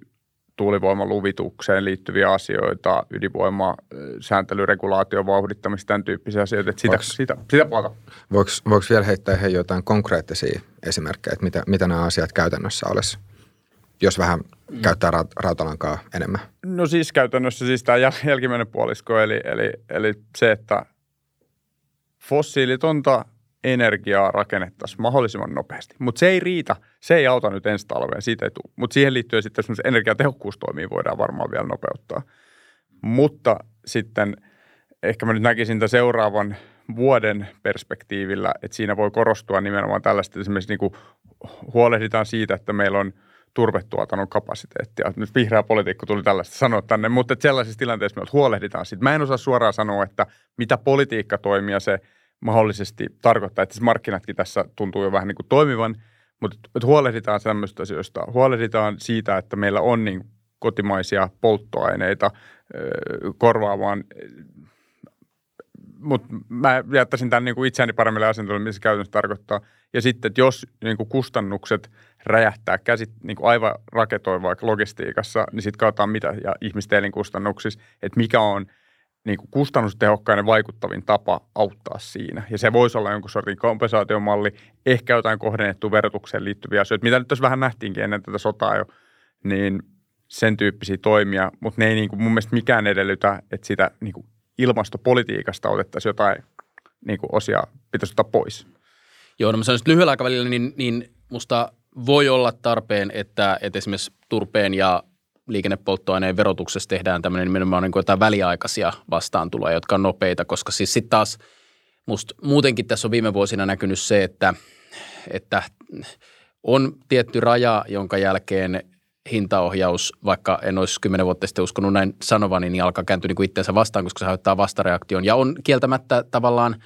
tuulivoimaluvitukseen liittyviä asioita, ydinvoimasääntelyn vauhdittamista, tämän tyyppisiä asioita. Että sitä, voiko, sitä, sitä puolta. Voiko, voiko vielä heittää he jotain konkreettisia esimerkkejä, että mitä, mitä nämä asiat käytännössä olisi, jos vähän mm. käyttää rautalankaa enemmän? No siis käytännössä siis tämä jälkimmäinen puolisko, eli, eli, eli se, että fossiilitonta energiaa rakennettaisiin mahdollisimman nopeasti. Mutta se ei riitä, se ei auta nyt ensi talveen, siitä ei tule. Mutta siihen liittyen sitten esimerkiksi energiatehokkuustoimiin voidaan varmaan vielä nopeuttaa. Mutta sitten ehkä mä nyt näkisin tämän seuraavan vuoden perspektiivillä, että siinä voi korostua nimenomaan tällaista, esimerkiksi niin kuin huolehditaan siitä, että meillä on turvetuotannon kapasiteettia. Nyt vihreä politiikko tuli tällaista sanoa tänne, mutta sellaisissa tilanteissa me huolehditaan siitä. Mä en osaa suoraan sanoa, että mitä politiikkatoimia se – mahdollisesti tarkoittaa, että siis markkinatkin tässä tuntuu jo vähän niin kuin toimivan, mutta että huolehditaan tämmöistä asioista. Huolehditaan siitä, että meillä on niin kotimaisia polttoaineita korvaamaan mutta mä jättäisin tämän niin kuin itseäni paremmille asentoille, missä käytännössä tarkoittaa. Ja sitten, että jos niin kuin kustannukset räjähtää käsit, niin kuin aivan raketoin vaikka logistiikassa, niin sitten katsotaan mitä ja ihmisten elinkustannuksissa, että mikä on – niin kuin kustannustehokkainen vaikuttavin tapa auttaa siinä. Ja se voisi olla jonkun sortin kompensaatiomalli, ehkä jotain kohdennettua verotukseen liittyviä asioita, mitä nyt tässä vähän nähtiinkin ennen tätä sotaa jo, niin sen tyyppisiä toimia, mutta ne ei niin kuin mun mielestä mikään edellytä, että sitä niin kuin ilmastopolitiikasta otettaisiin jotain niin kuin osia, pitäisi ottaa pois. Joo, no mä sanoisin, että lyhyellä aikavälillä niin, niin musta voi olla tarpeen, että, että esimerkiksi turpeen ja liikennepolttoaineen verotuksessa tehdään tämmöinen nimenomaan niin kuin jotain väliaikaisia vastaantuloja, jotka on nopeita, koska siis sitten taas musta muutenkin tässä on viime vuosina näkynyt se, että, että on tietty raja, jonka jälkeen hintaohjaus, vaikka en olisi kymmenen vuotta sitten uskonut näin sanovani, niin alkaa kääntyä niin kuin itseensä vastaan, koska se aiheuttaa vastareaktion. Ja on kieltämättä tavallaan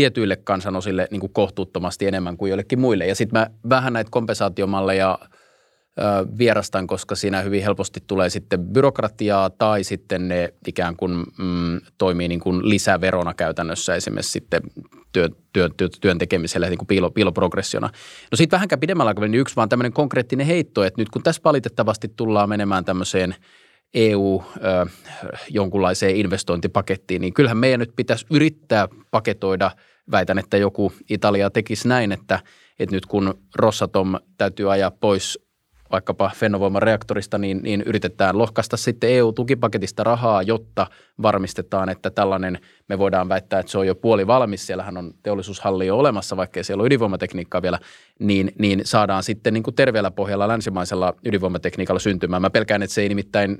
tietyille kansanosille niin kuin kohtuuttomasti enemmän kuin joillekin muille. Ja sitten mä vähän näitä kompensaatiomalleja – vierastan, koska siinä hyvin helposti tulee sitten byrokratiaa tai sitten ne ikään kuin mm, toimii niin kuin lisäverona käytännössä esimerkiksi sitten työ, työ, työ, työn tekemiselle niin kuin piilo, piiloprogressiona. No sitten vähänkään pidemmällä aikavälillä niin yksi vaan tämmöinen konkreettinen heitto, että nyt kun tässä valitettavasti tullaan menemään tämmöiseen EU ö, jonkunlaiseen investointipakettiin, niin kyllähän meidän nyt pitäisi yrittää paketoida, väitän, että joku Italia tekisi näin, että, että nyt kun Rossatom täytyy ajaa pois vaikkapa Fennovoiman reaktorista, niin, niin yritetään lohkaista sitten EU-tukipaketista rahaa, jotta varmistetaan, että tällainen, me voidaan väittää, että se on jo puoli valmis, siellähän on teollisuushalli jo olemassa, vaikkei siellä ole ydinvoimatekniikkaa vielä, niin, niin saadaan sitten niin kuin terveellä pohjalla länsimaisella ydinvoimatekniikalla syntymään. Mä pelkään, että se ei nimittäin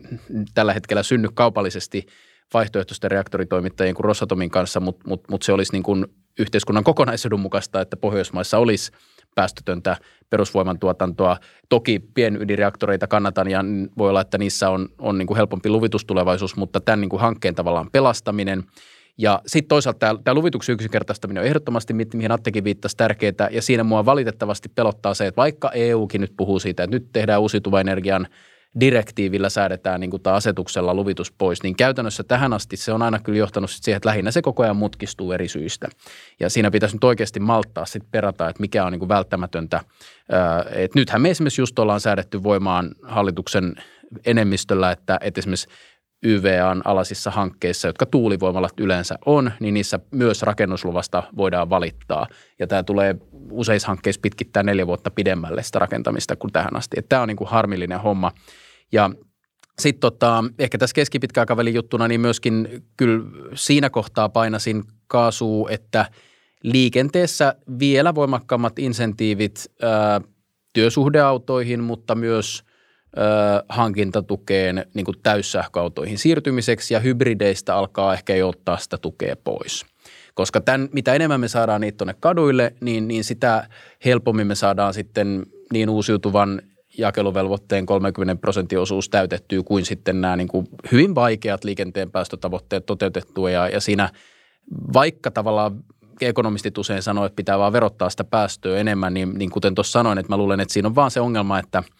tällä hetkellä synny kaupallisesti vaihtoehtoisten reaktoritoimittajien kuin Rosatomin kanssa, mutta mut, mut se olisi niin kuin yhteiskunnan kokonaisedun mukaista, että Pohjoismaissa olisi – päästötöntä perusvoiman tuotantoa. Toki pienydinreaktoreita kannatan ja voi olla, että niissä on, on niin kuin helpompi luvitustulevaisuus, mutta tämän niin kuin hankkeen tavallaan pelastaminen – ja sitten toisaalta tämä, tämä luvituksen yksinkertaistaminen on ehdottomasti, mihin Attekin viittasi, tärkeää. Ja siinä mua valitettavasti pelottaa se, että vaikka EUkin nyt puhuu siitä, että nyt tehdään uusiutuvan energian direktiivillä säädetään niin kuin asetuksella luvitus pois, niin käytännössä tähän asti se on aina kyllä johtanut siihen, että lähinnä se koko ajan mutkistuu eri syistä. Ja siinä pitäisi nyt oikeasti malttaa sitten perata, että mikä on niin kuin välttämätöntä. Et nythän me esimerkiksi just ollaan säädetty voimaan hallituksen enemmistöllä, että, että esimerkiksi YVAn alaisissa hankkeissa, jotka tuulivoimalat yleensä on, niin niissä myös rakennusluvasta voidaan valittaa. Ja tämä tulee useissa hankkeissa pitkittää neljä vuotta pidemmälle sitä rakentamista kuin tähän asti. Että tämä on niin kuin harmillinen homma. Ja sitten tota, ehkä tässä keskipitkän aikavälin juttuna, niin myöskin kyllä siinä kohtaa painasin kaasua, että liikenteessä vielä voimakkaammat insentiivit ää, työsuhdeautoihin, mutta myös – hankintatukeen niin kuin täyssähköautoihin siirtymiseksi ja hybrideistä alkaa ehkä jo ottaa sitä tukea pois. Koska tämän, mitä enemmän me saadaan niitä tuonne kaduille, niin, niin sitä helpommin me saadaan sitten niin uusiutuvan jakeluvelvoitteen 30 prosentin osuus täytettyä kuin sitten nämä niin kuin hyvin vaikeat liikenteen päästötavoitteet toteutettua. Ja, ja siinä vaikka tavallaan ekonomistit usein sanoo, että pitää vaan verottaa sitä päästöä enemmän, niin, niin kuten tuossa sanoin, että mä luulen, että siinä on vaan se ongelma, että –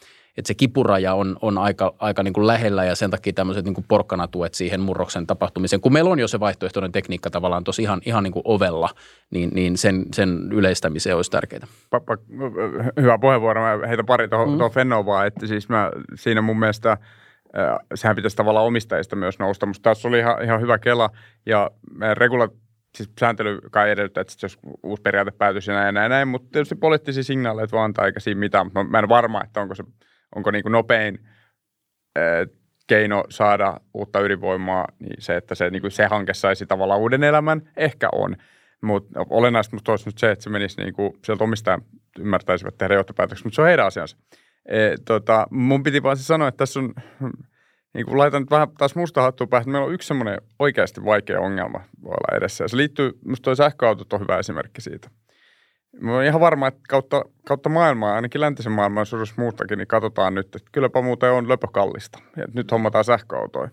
että se kipuraja on, on aika, aika niin kuin lähellä ja sen takia tämmöiset niin kuin porkkanatuet siihen murroksen tapahtumiseen. Kun meillä on jo se vaihtoehtoinen tekniikka tavallaan tosi ihan, ihan niin kuin ovella, niin, niin sen, sen yleistämiseen olisi tärkeää. Pappa, hyvä puheenvuoro. Mä heitän pari tuohon mm. Fennovaa, että siis mä siinä mun mielestä – sehän pitäisi tavallaan omistajista myös nousta. Mutta tässä oli ihan, ihan hyvä kela ja regula, siis sääntely kai edellyttää, että jos uusi periaate päätyisi ja näin ja näin, näin mutta tietysti poliittisia signaaleja vaan antaa eikä siinä mitään. Mä en varma, että onko se onko niin kuin nopein keino saada uutta ydinvoimaa, niin se, että se, niin kuin se hanke saisi tavallaan uuden elämän, ehkä on. Mutta olennaista musta olisi nyt se, että se menisi niin kuin, sieltä omistajan ymmärtäisivät tehdä johtopäätöksiä, mutta se on heidän asiansa. E, tota, mun piti vaan se sanoa, että tässä on, niin kuin laitan nyt vähän taas musta hattua päähän, että meillä on yksi semmoinen oikeasti vaikea ongelma voi olla edessä. Ja se liittyy, musta toi sähköautot on hyvä esimerkki siitä. Mä olen ihan varma, että kautta, kautta maailmaa, ainakin läntisen maailman suurus muustakin, niin katsotaan nyt, että kylläpä muuten on löpökallista. Ja nyt hommataan sähköautoja.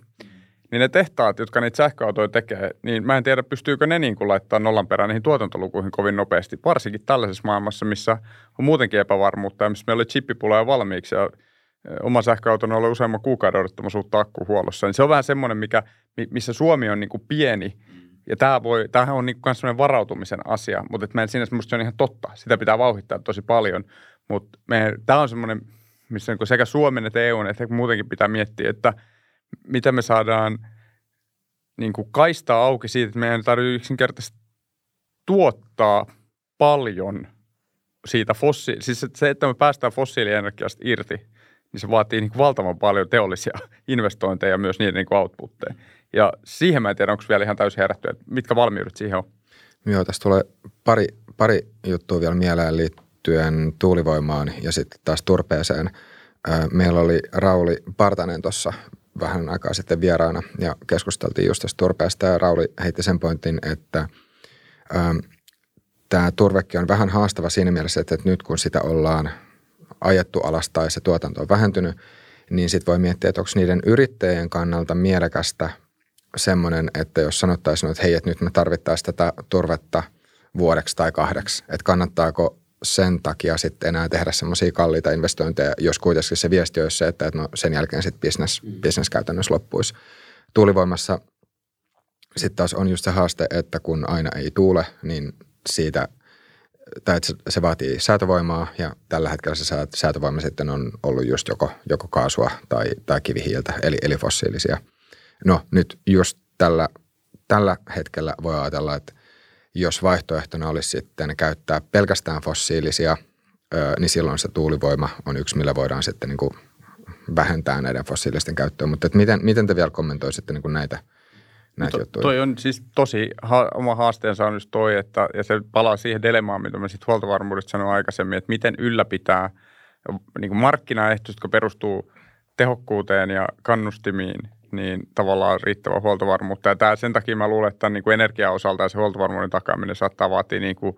Niin ne tehtaat, jotka niitä sähköautoja tekee, niin mä en tiedä, pystyykö ne niin kuin laittaa nollan perään niihin tuotantolukuihin kovin nopeasti. Varsinkin tällaisessa maailmassa, missä on muutenkin epävarmuutta ja missä meillä oli chippipuloja valmiiksi ja oma sähköauto on useamman kuukauden odottamassa uutta akkuhuollossa. Niin se on vähän semmoinen, mikä, missä Suomi on niin kuin pieni – ja tämä voi, tämähän on niin myös varautumisen asia, mutta että meidän sinänsä se on ihan totta. Sitä pitää vauhdittaa tosi paljon, mutta tämä on semmoinen, missä niin sekä Suomen että EU että muutenkin pitää miettiä, että mitä me saadaan niin kuin kaistaa auki siitä, että meidän tarvitsee yksinkertaisesti tuottaa paljon siitä fossiili, siis se, että me päästään fossiilienergiasta irti, niin se vaatii niin valtavan paljon teollisia investointeja myös niiden niin outputteja. Ja siihen mä en tiedä, onko vielä ihan täysin herätty, että mitkä valmiudet siihen on. Joo, tästä tulee pari, pari juttua vielä mieleen liittyen tuulivoimaan ja sitten taas turpeeseen. Meillä oli Rauli Partanen tuossa vähän aikaa sitten vieraana ja keskusteltiin just tästä turpeesta ja Rauli heitti sen pointin, että tämä turvekki on vähän haastava siinä mielessä, että, että nyt kun sitä ollaan ajettu alas tai se tuotanto on vähentynyt, niin sitten voi miettiä, että onko niiden yrittäjien kannalta mielekästä – semmoinen, että jos sanottaisiin, että hei, että nyt me tarvittaisiin tätä turvetta vuodeksi tai kahdeksi, että kannattaako sen takia sitten enää tehdä semmoisia kalliita investointeja, jos kuitenkin se viesti olisi se, että no sen jälkeen sitten business, mm. business käytännössä loppuisi. Tuulivoimassa sitten taas on just se haaste, että kun aina ei tuule, niin siitä, tai että se vaatii säätövoimaa ja tällä hetkellä se säätövoima sitten on ollut just joko, joko kaasua tai, tai kivihiiltä, eli, eli fossiilisia – No nyt just tällä, tällä hetkellä voi ajatella, että jos vaihtoehtona olisi sitten käyttää pelkästään fossiilisia, niin silloin se tuulivoima on yksi, millä voidaan sitten niin kuin vähentää näiden fossiilisten käyttöä. Mutta miten, miten te vielä kommentoisitte niin kuin näitä, näitä to, juttuja? Toi on siis tosi ha- oma haasteensa on just toi, että, ja se palaa siihen dilemmaan, mitä mä sitten huoltovarmuudesta sanoin aikaisemmin, että miten ylläpitää niin kuin markkinaehtoiset, jotka perustuu tehokkuuteen ja kannustimiin niin tavallaan riittävä huoltovarmuutta. Ja tämä, sen takia mä luulen, että niin kuin energiaosalta ja se huoltovarmuuden takaaminen saattaa vaatia niin kuin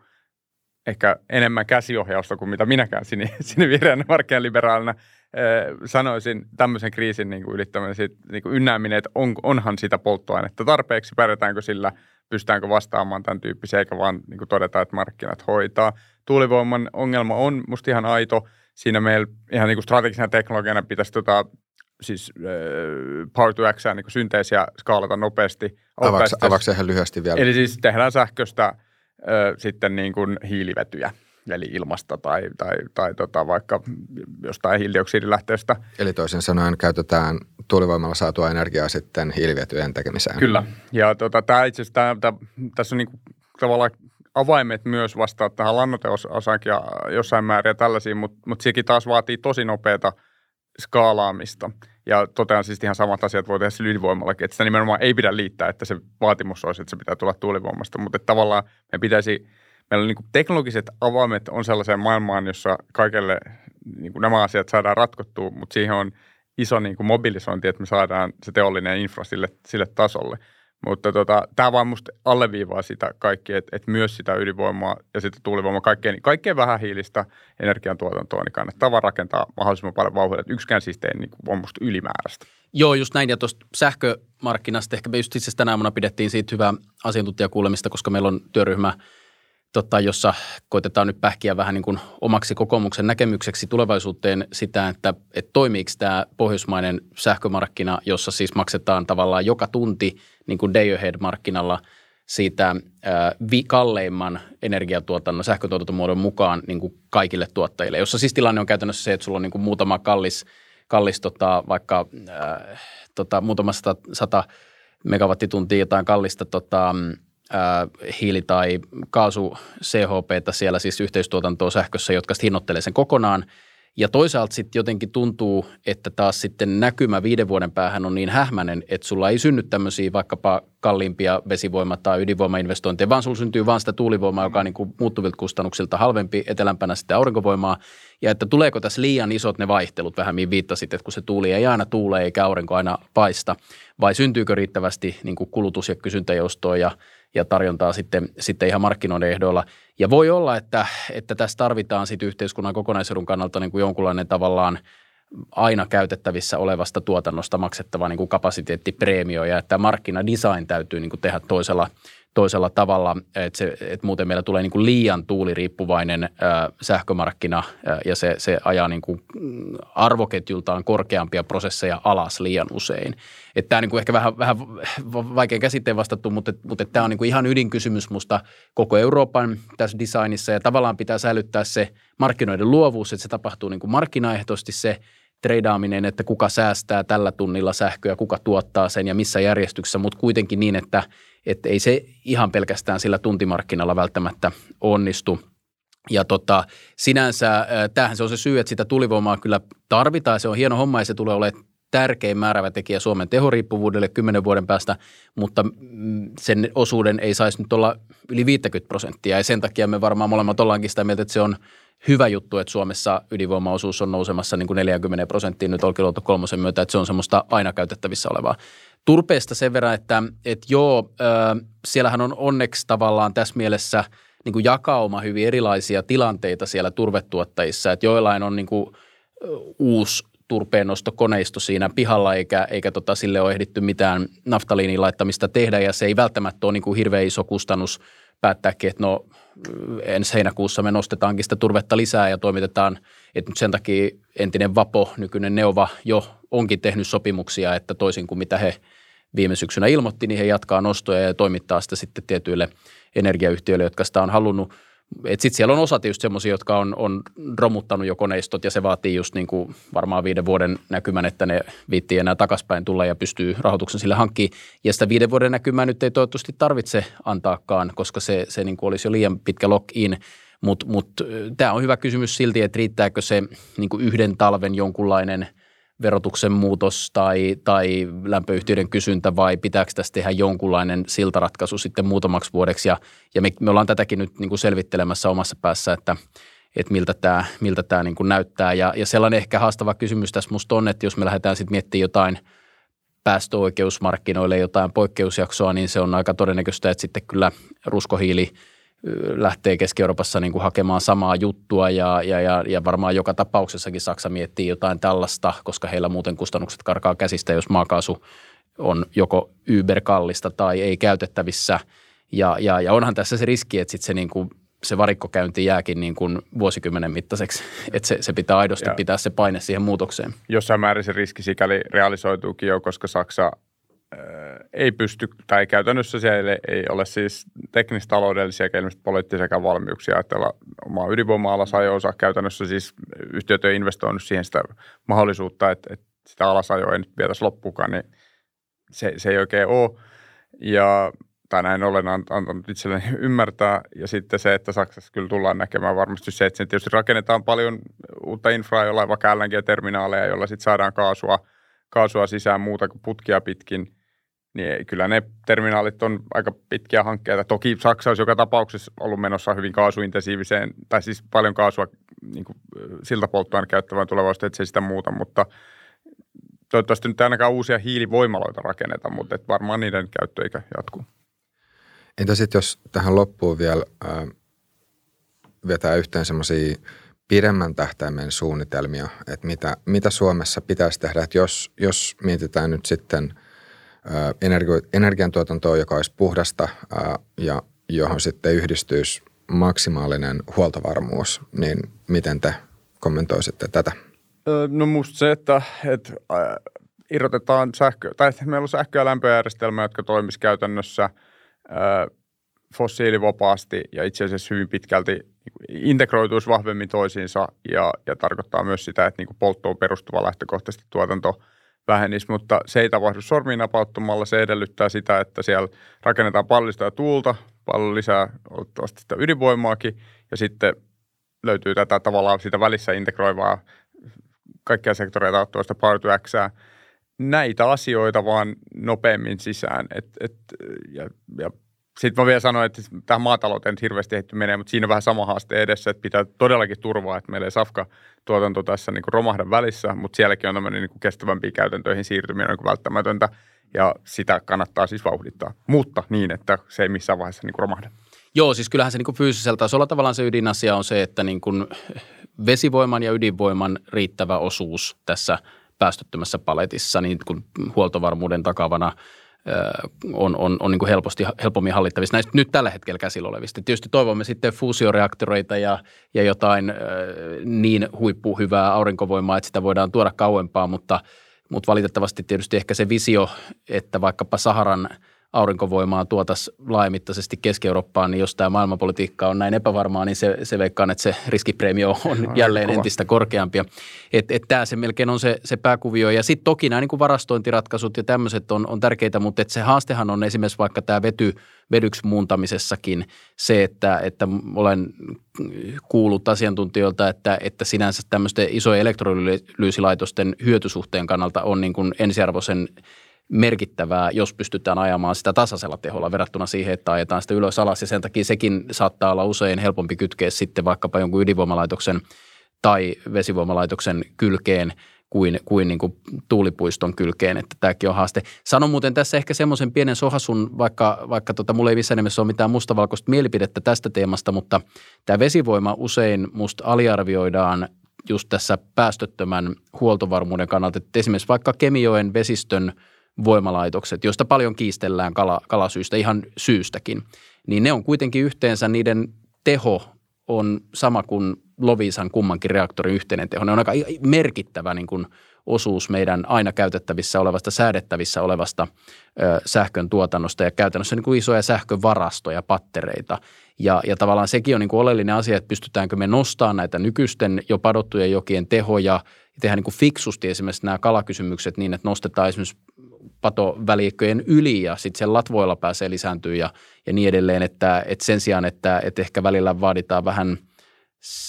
ehkä enemmän käsiohjausta kuin mitä minäkään sinivihreänä markkinaliberaalina eh, sanoisin tämmöisen kriisin niin kuin ylittäminen, niin kuin ynnääminen, että on, onhan sitä polttoainetta tarpeeksi, pärjätäänkö sillä, pystytäänkö vastaamaan tämän tyyppisiä, eikä vaan niin kuin todeta, että markkinat hoitaa. Tuulivoiman ongelma on musta ihan aito. Siinä meillä ihan niin kuin strategisena teknologiana pitäisi tota, siis äh, Power to X niin synteesiä skaalata nopeasti. Avaako ihan lyhyesti vielä? Eli siis tehdään sähköstä äh, sitten niin kuin hiilivetyjä, eli ilmasta tai, tai, tai tota vaikka jostain hiilidioksidilähteestä. Eli toisin sanoen käytetään tuulivoimalla saatua energiaa sitten hiilivetyjen tekemiseen. Kyllä. Ja tota, tämä itse asiassa, tää, tässä on niin kuin, tavallaan avaimet myös vastaa tähän lannoiteosaankin ja jossain määrin ja tällaisiin, mutta, mutta sekin taas vaatii tosi nopeata skaalaamista. Ja totean siis ihan samat asiat voi tehdä sillä ydinvoimallakin, että sitä nimenomaan ei pidä liittää, että se vaatimus olisi, että se pitää tulla tuulivoimasta, mutta että tavallaan me pitäisi, meillä niin kuin teknologiset avaimet on sellaiseen maailmaan, jossa kaikille niin kuin nämä asiat saadaan ratkottua, mutta siihen on iso niin kuin mobilisointi, että me saadaan se teollinen infra sille, sille tasolle. Mutta tota, tämä vaan musta alleviivaa sitä kaikki, että, että myös sitä ydinvoimaa ja sitä tuulivoimaa, kaikkein, kaikkein vähähiilistä energiantuotantoa, niin kannattaa vaan rakentaa mahdollisimman paljon vauhdilla. Yksikään siis ei niin on musta ylimääräistä. Joo, just näin. Ja tuosta sähkömarkkinasta ehkä me just itse tänä aamuna pidettiin siitä hyvää asiantuntijakuulemista, koska meillä on työryhmä – tota, jossa koitetaan nyt pähkiä vähän niin kuin omaksi kokoomuksen näkemykseksi tulevaisuuteen sitä, että, että toimiiko tämä pohjoismainen sähkömarkkina, jossa siis maksetaan tavallaan joka tunti niin kuin day ahead-markkinalla siitä ää, vi, kalleimman energiatuotannon, sähkötuotantomuodon mukaan niin kuin kaikille tuottajille, jossa siis tilanne on käytännössä se, että sulla on niin kuin muutama kallis, kallis tota, vaikka ää, tota, muutama sata, sata megawattituntia jotain kallista tota, hiili- tai kaasu CHP siellä siis yhteistuotantoa sähkössä, jotka sitten hinnoittelee sen kokonaan. Ja toisaalta sitten jotenkin tuntuu, että taas sitten näkymä viiden vuoden päähän on niin hähmäinen, että sulla ei synny tämmöisiä vaikkapa kalliimpia vesivoima- tai ydinvoimainvestointeja, vaan sulla syntyy vaan sitä tuulivoimaa, joka on niin muuttuvilta kustannuksilta halvempi, etelämpänä sitten aurinkovoimaa. Ja että tuleeko tässä liian isot ne vaihtelut, vähän mihin viittasit, että kun se tuuli ei aina tuule eikä aurinko aina paista, vai syntyykö riittävästi niin kuin kulutus- ja kysyntäjoustoa ja ja tarjontaa sitten, sitten ihan markkinoiden ehdoilla. Ja voi olla, että, että tässä tarvitaan sitten yhteiskunnan kokonaisedun kannalta niin kuin jonkunlainen tavallaan aina käytettävissä olevasta tuotannosta maksettava niin kuin kapasiteettipreemio ja että markkinadesign täytyy niin kuin tehdä toisella – toisella tavalla, että, se, että muuten meillä tulee niin kuin liian tuuliriippuvainen ää, sähkömarkkina ää, ja se, se ajaa niin kuin arvoketjultaan korkeampia prosesseja alas liian usein. Että tämä on niin kuin ehkä vähän, vähän vaikea käsitteen vastattu, mutta, mutta tämä on niin kuin ihan ydinkysymys musta koko Euroopan tässä designissa ja tavallaan pitää säilyttää se markkinoiden luovuus, että se tapahtuu niin kuin markkinaehtoisesti se treidaaminen, että kuka säästää tällä tunnilla sähköä, kuka tuottaa sen ja missä järjestyksessä, mutta kuitenkin niin, että – että ei se ihan pelkästään sillä tuntimarkkinalla välttämättä onnistu. Ja tota, sinänsä tämähän se on se syy, että sitä tulivoimaa kyllä tarvitaan. Se on hieno homma ja se tulee olemaan tärkein määrävä tekijä Suomen tehoriippuvuudelle kymmenen vuoden päästä, mutta sen osuuden ei saisi nyt olla yli 50 prosenttia. Ja sen takia me varmaan molemmat ollaankin sitä mieltä, että se on hyvä juttu, että Suomessa ydinvoimaosuus on nousemassa niin kuin 40 prosenttiin nyt Olkiluoto kolmosen myötä, että se on semmoista aina käytettävissä olevaa. Turpeesta sen verran, että, että joo, äh, siellähän on onneksi tavallaan tässä mielessä niin kuin jakauma hyvin erilaisia tilanteita siellä turvetuottajissa, että joillain on niin kuin, uusi turpeennostokoneisto siinä pihalla, eikä, eikä tota, sille ole ehditty mitään naftaliinin laittamista tehdä, ja se ei välttämättä ole niin kuin hirveän iso kustannus päättääkin, että no ensi heinäkuussa me nostetaankin sitä turvetta lisää ja toimitetaan, että nyt sen takia entinen Vapo, nykyinen Neova jo onkin tehnyt sopimuksia, että toisin kuin mitä he viime syksynä ilmoitti, niin he jatkaa nostoja ja toimittaa sitä sitten tietyille energiayhtiöille, jotka sitä on halunnut. Sitten siellä on osa tietysti semmoisia, jotka on, on romuttanut jo koneistot ja se vaatii just niin kuin varmaan viiden vuoden näkymän, että ne viittii enää takaspäin tulla ja pystyy rahoituksen sille hankkimaan. Ja sitä viiden vuoden näkymää nyt ei toivottavasti tarvitse antaakaan, koska se, se niin kuin olisi jo liian pitkä lock-in. Mutta mut, tämä on hyvä kysymys silti, että riittääkö se niin kuin yhden talven jonkunlainen – verotuksen muutos tai, tai lämpöyhtiöiden kysyntä vai pitääkö tässä tehdä jonkunlainen siltaratkaisu sitten muutamaksi vuodeksi. Ja, ja me, me ollaan tätäkin nyt niin kuin selvittelemässä omassa päässä, että, että miltä tämä, miltä tämä niin kuin näyttää. Ja, ja sellainen ehkä haastava kysymys tässä musta on, että jos me lähdetään sitten miettimään jotain päästöoikeusmarkkinoille jotain poikkeusjaksoa, niin se on aika todennäköistä, että sitten kyllä ruskohiili – lähtee Keski-Euroopassa niin kuin hakemaan samaa juttua ja, ja, ja, ja varmaan joka tapauksessakin Saksa miettii jotain tällaista, koska heillä muuten kustannukset karkaa käsistä, jos maakaasu on joko yberkallista tai ei käytettävissä. Ja, ja, ja onhan tässä se riski, että sit se, niin kuin, se varikkokäynti jääkin niin kuin vuosikymmenen mittaiseksi, että se, se pitää aidosti ja pitää se paine siihen muutokseen. Jossain määrin se riski sikäli realisoituukin jo, koska Saksa ei pysty, tai käytännössä siellä ei ole siis teknistaloudellisia ilmeisesti poliittisia valmiuksia ajatella omaa ydinvoima osa Käytännössä siis yhtiöt on investoinut siihen sitä mahdollisuutta, että, että sitä alasajoa ei nyt vietäisi loppukaan, niin se, se ei oikein ole. Ja tai näin olen antanut itselleni ymmärtää. Ja sitten se, että Saksassa kyllä tullaan näkemään varmasti se, että tietysti rakennetaan paljon uutta infraa, jolla vaikka LNG-terminaaleja, jolla sitten saadaan kaasua, kaasua sisään muuta kuin putkia pitkin. Niin kyllä ne terminaalit on aika pitkiä hankkeita. Toki Saksa olisi joka tapauksessa ollut menossa hyvin kaasuintensiiviseen, tai siis paljon kaasua niin kuin siltapolttoaine käyttävään tulevaisuudessa, että se sitä muuta, mutta toivottavasti nyt ainakaan uusia hiilivoimaloita rakenneta, mutta varmaan niiden käyttöikä jatkuu. Entä sitten jos tähän loppuun vielä äh, vetää yhteen semmoisia pidemmän tähtäimen suunnitelmia, että mitä, mitä Suomessa pitäisi tehdä, että jos, jos mietitään nyt sitten energi- energiantuotantoa, joka olisi puhdasta ja johon sitten yhdistyisi maksimaalinen huoltovarmuus, niin miten te kommentoisitte tätä? No musta se, että, että irrotetaan sähkö, tai että meillä on sähkö- ja lämpöjärjestelmä, jotka toimisi käytännössä – fossiilivapaasti ja itse asiassa hyvin pitkälti integroituisi vahvemmin toisiinsa ja, ja tarkoittaa myös sitä, että niin polttoon perustuva lähtökohtaisesti tuotanto vähenisi, mutta se ei tapahdu sormiin napauttamalla. Se edellyttää sitä, että siellä rakennetaan paljon sitä tuulta, paljon lisää sitä ydinvoimaakin ja sitten löytyy tätä tavallaan sitä välissä integroivaa kaikkia sektoreita ottavasta Power to. Näitä asioita vaan nopeammin sisään. Et, et, ja, ja sitten mä vielä sanoin, että tähän maatalouteen hirveästi ehty menee, mutta siinä on vähän sama haaste edessä, että pitää todellakin turvaa, että meillä ei safka-tuotanto tässä niin romahda välissä, mutta sielläkin on tämmöinen niin kestävämpiin käytäntöihin siirtyminen niin välttämätöntä ja sitä kannattaa siis vauhdittaa, mutta niin, että se ei missään vaiheessa niin romahda. Joo, siis kyllähän se niin kuin fyysisellä tasolla tavallaan se ydinasia on se, että niin kuin vesivoiman ja ydinvoiman riittävä osuus tässä päästöttömässä paletissa niin kuin huoltovarmuuden takavana – on, on, on niin kuin helposti, helpommin hallittavissa näistä nyt tällä hetkellä käsillä olevista. Tietysti toivomme sitten fuusioreaktoreita ja, ja jotain niin huippuhyvää aurinkovoimaa, että sitä voidaan tuoda kauempaa, mutta, mutta valitettavasti tietysti ehkä se visio, että vaikkapa Saharan – aurinkovoimaa tuotas laajamittaisesti Keski-Eurooppaan, niin jos tämä maailmanpolitiikka on näin epävarmaa, niin se, se veikkaan, että se riskipreemio on no, jälleen kova. entistä korkeampi. Että et tämä se melkein on se, se pääkuvio. Ja sitten toki nämä niin varastointiratkaisut ja tämmöiset on, on tärkeitä, mutta et se haastehan on esimerkiksi vaikka tämä vety, vedyksi muuntamisessakin se, että, että olen kuullut asiantuntijoilta, että, että sinänsä tämmöisten isojen elektrolyysilaitosten hyötysuhteen kannalta on niin kuin ensiarvoisen – merkittävää, jos pystytään ajamaan sitä tasaisella teholla verrattuna siihen, että ajetaan sitä ylös alas. Ja sen takia sekin saattaa olla usein helpompi kytkeä sitten vaikkapa jonkun ydinvoimalaitoksen tai vesivoimalaitoksen kylkeen kuin, kuin, niin kuin tuulipuiston kylkeen, että tämäkin on haaste. Sanon muuten tässä ehkä semmoisen pienen sohasun, vaikka, vaikka tota, mulla ei missään nimessä ole mitään mustavalkoista mielipidettä tästä teemasta, mutta tämä vesivoima usein musta aliarvioidaan just tässä päästöttömän huoltovarmuuden kannalta, että esimerkiksi vaikka Kemijoen vesistön – voimalaitokset, joista paljon kiistellään kala, kalasyistä ihan syystäkin, niin ne on kuitenkin yhteensä, niiden teho on sama kuin Lovisan kummankin reaktorin yhteinen teho. Ne on aika merkittävä niin kuin osuus meidän aina käytettävissä olevasta, säädettävissä olevasta ö, sähkön tuotannosta ja käytännössä niin kuin isoja sähkövarastoja, pattereita. Ja, ja tavallaan sekin on niin kuin oleellinen asia, että pystytäänkö me nostamaan näitä nykyisten jo padottujen jokien tehoja ja tehdä niin kuin fiksusti esimerkiksi nämä kalakysymykset niin, että nostetaan esimerkiksi patoväliikköjen yli ja sitten sen latvoilla pääsee lisääntyä ja, ja niin edelleen, että, että sen sijaan, että, että ehkä välillä vaaditaan vähän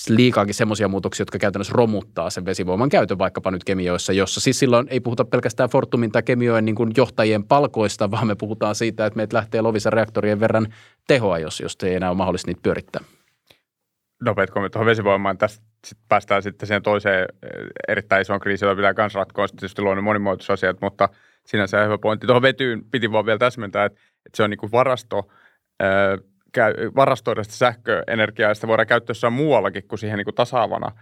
liikaakin semmoisia muutoksia, jotka käytännössä romuttaa sen vesivoiman käytön vaikkapa nyt kemioissa, jossa siis silloin ei puhuta pelkästään Fortumin tai kemioiden niin kuin johtajien palkoista, vaan me puhutaan siitä, että meitä lähtee Lovisan reaktorien verran tehoa, jos, jos ei enää ole mahdollista niitä pyörittää. Nopeat kommentit tuohon vesivoimaan. Tästä sit päästään sitten siihen toiseen eh, erittäin isoon kriisiin, jota pitää myös ratkoa, tietysti luonnon monimuotoisuusasiat, mutta – sinänsä hyvä pointti. Tuohon vetyyn piti vaan vielä täsmentää, että, että se on niin kuin varasto, ää, varastoida sitä sähköenergiaa ja sitä voidaan käyttää jossain muuallakin kuin siihen niin kuin tasaavana.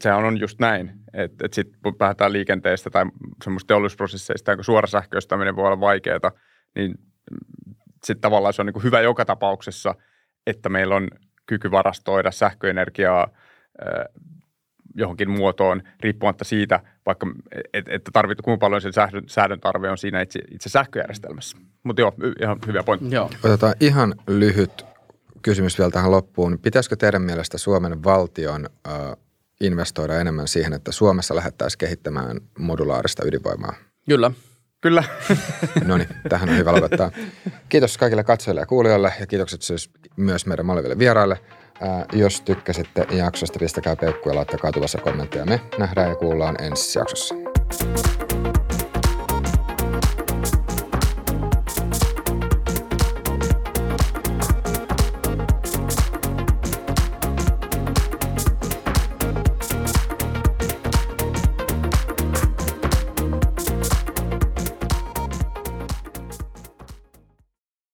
Sehän on just näin, että, että sitten kun päästään liikenteestä tai semmoista teollisuusprosesseista, kun suora sähköistäminen voi olla vaikeaa, niin sitten tavallaan se on niin kuin hyvä joka tapauksessa, että meillä on kyky varastoida sähköenergiaa johonkin muotoon riippumatta siitä, vaikka että et tarvittu, kuinka paljon sen sähdön, sähdön tarve on siinä itse, itse sähköjärjestelmässä. Mutta joo, ihan hyvä pointti. Joo. Otetaan ihan lyhyt kysymys vielä tähän loppuun. Pitäisikö teidän mielestä Suomen valtion ö, investoida enemmän siihen, että Suomessa lähdettäisiin kehittämään modulaarista ydinvoimaa. Kyllä. Kyllä. No niin, tähän on hyvä lopettaa. Kiitos kaikille katsojille ja kuulijoille ja kiitokset siis myös meidän molemmille vieraille. Ää, jos tykkäsitte jaksosta, pistäkää peukkuja ja laittakaa tuvassa kommentteja. Me nähdään ja kuullaan ensi jaksossa.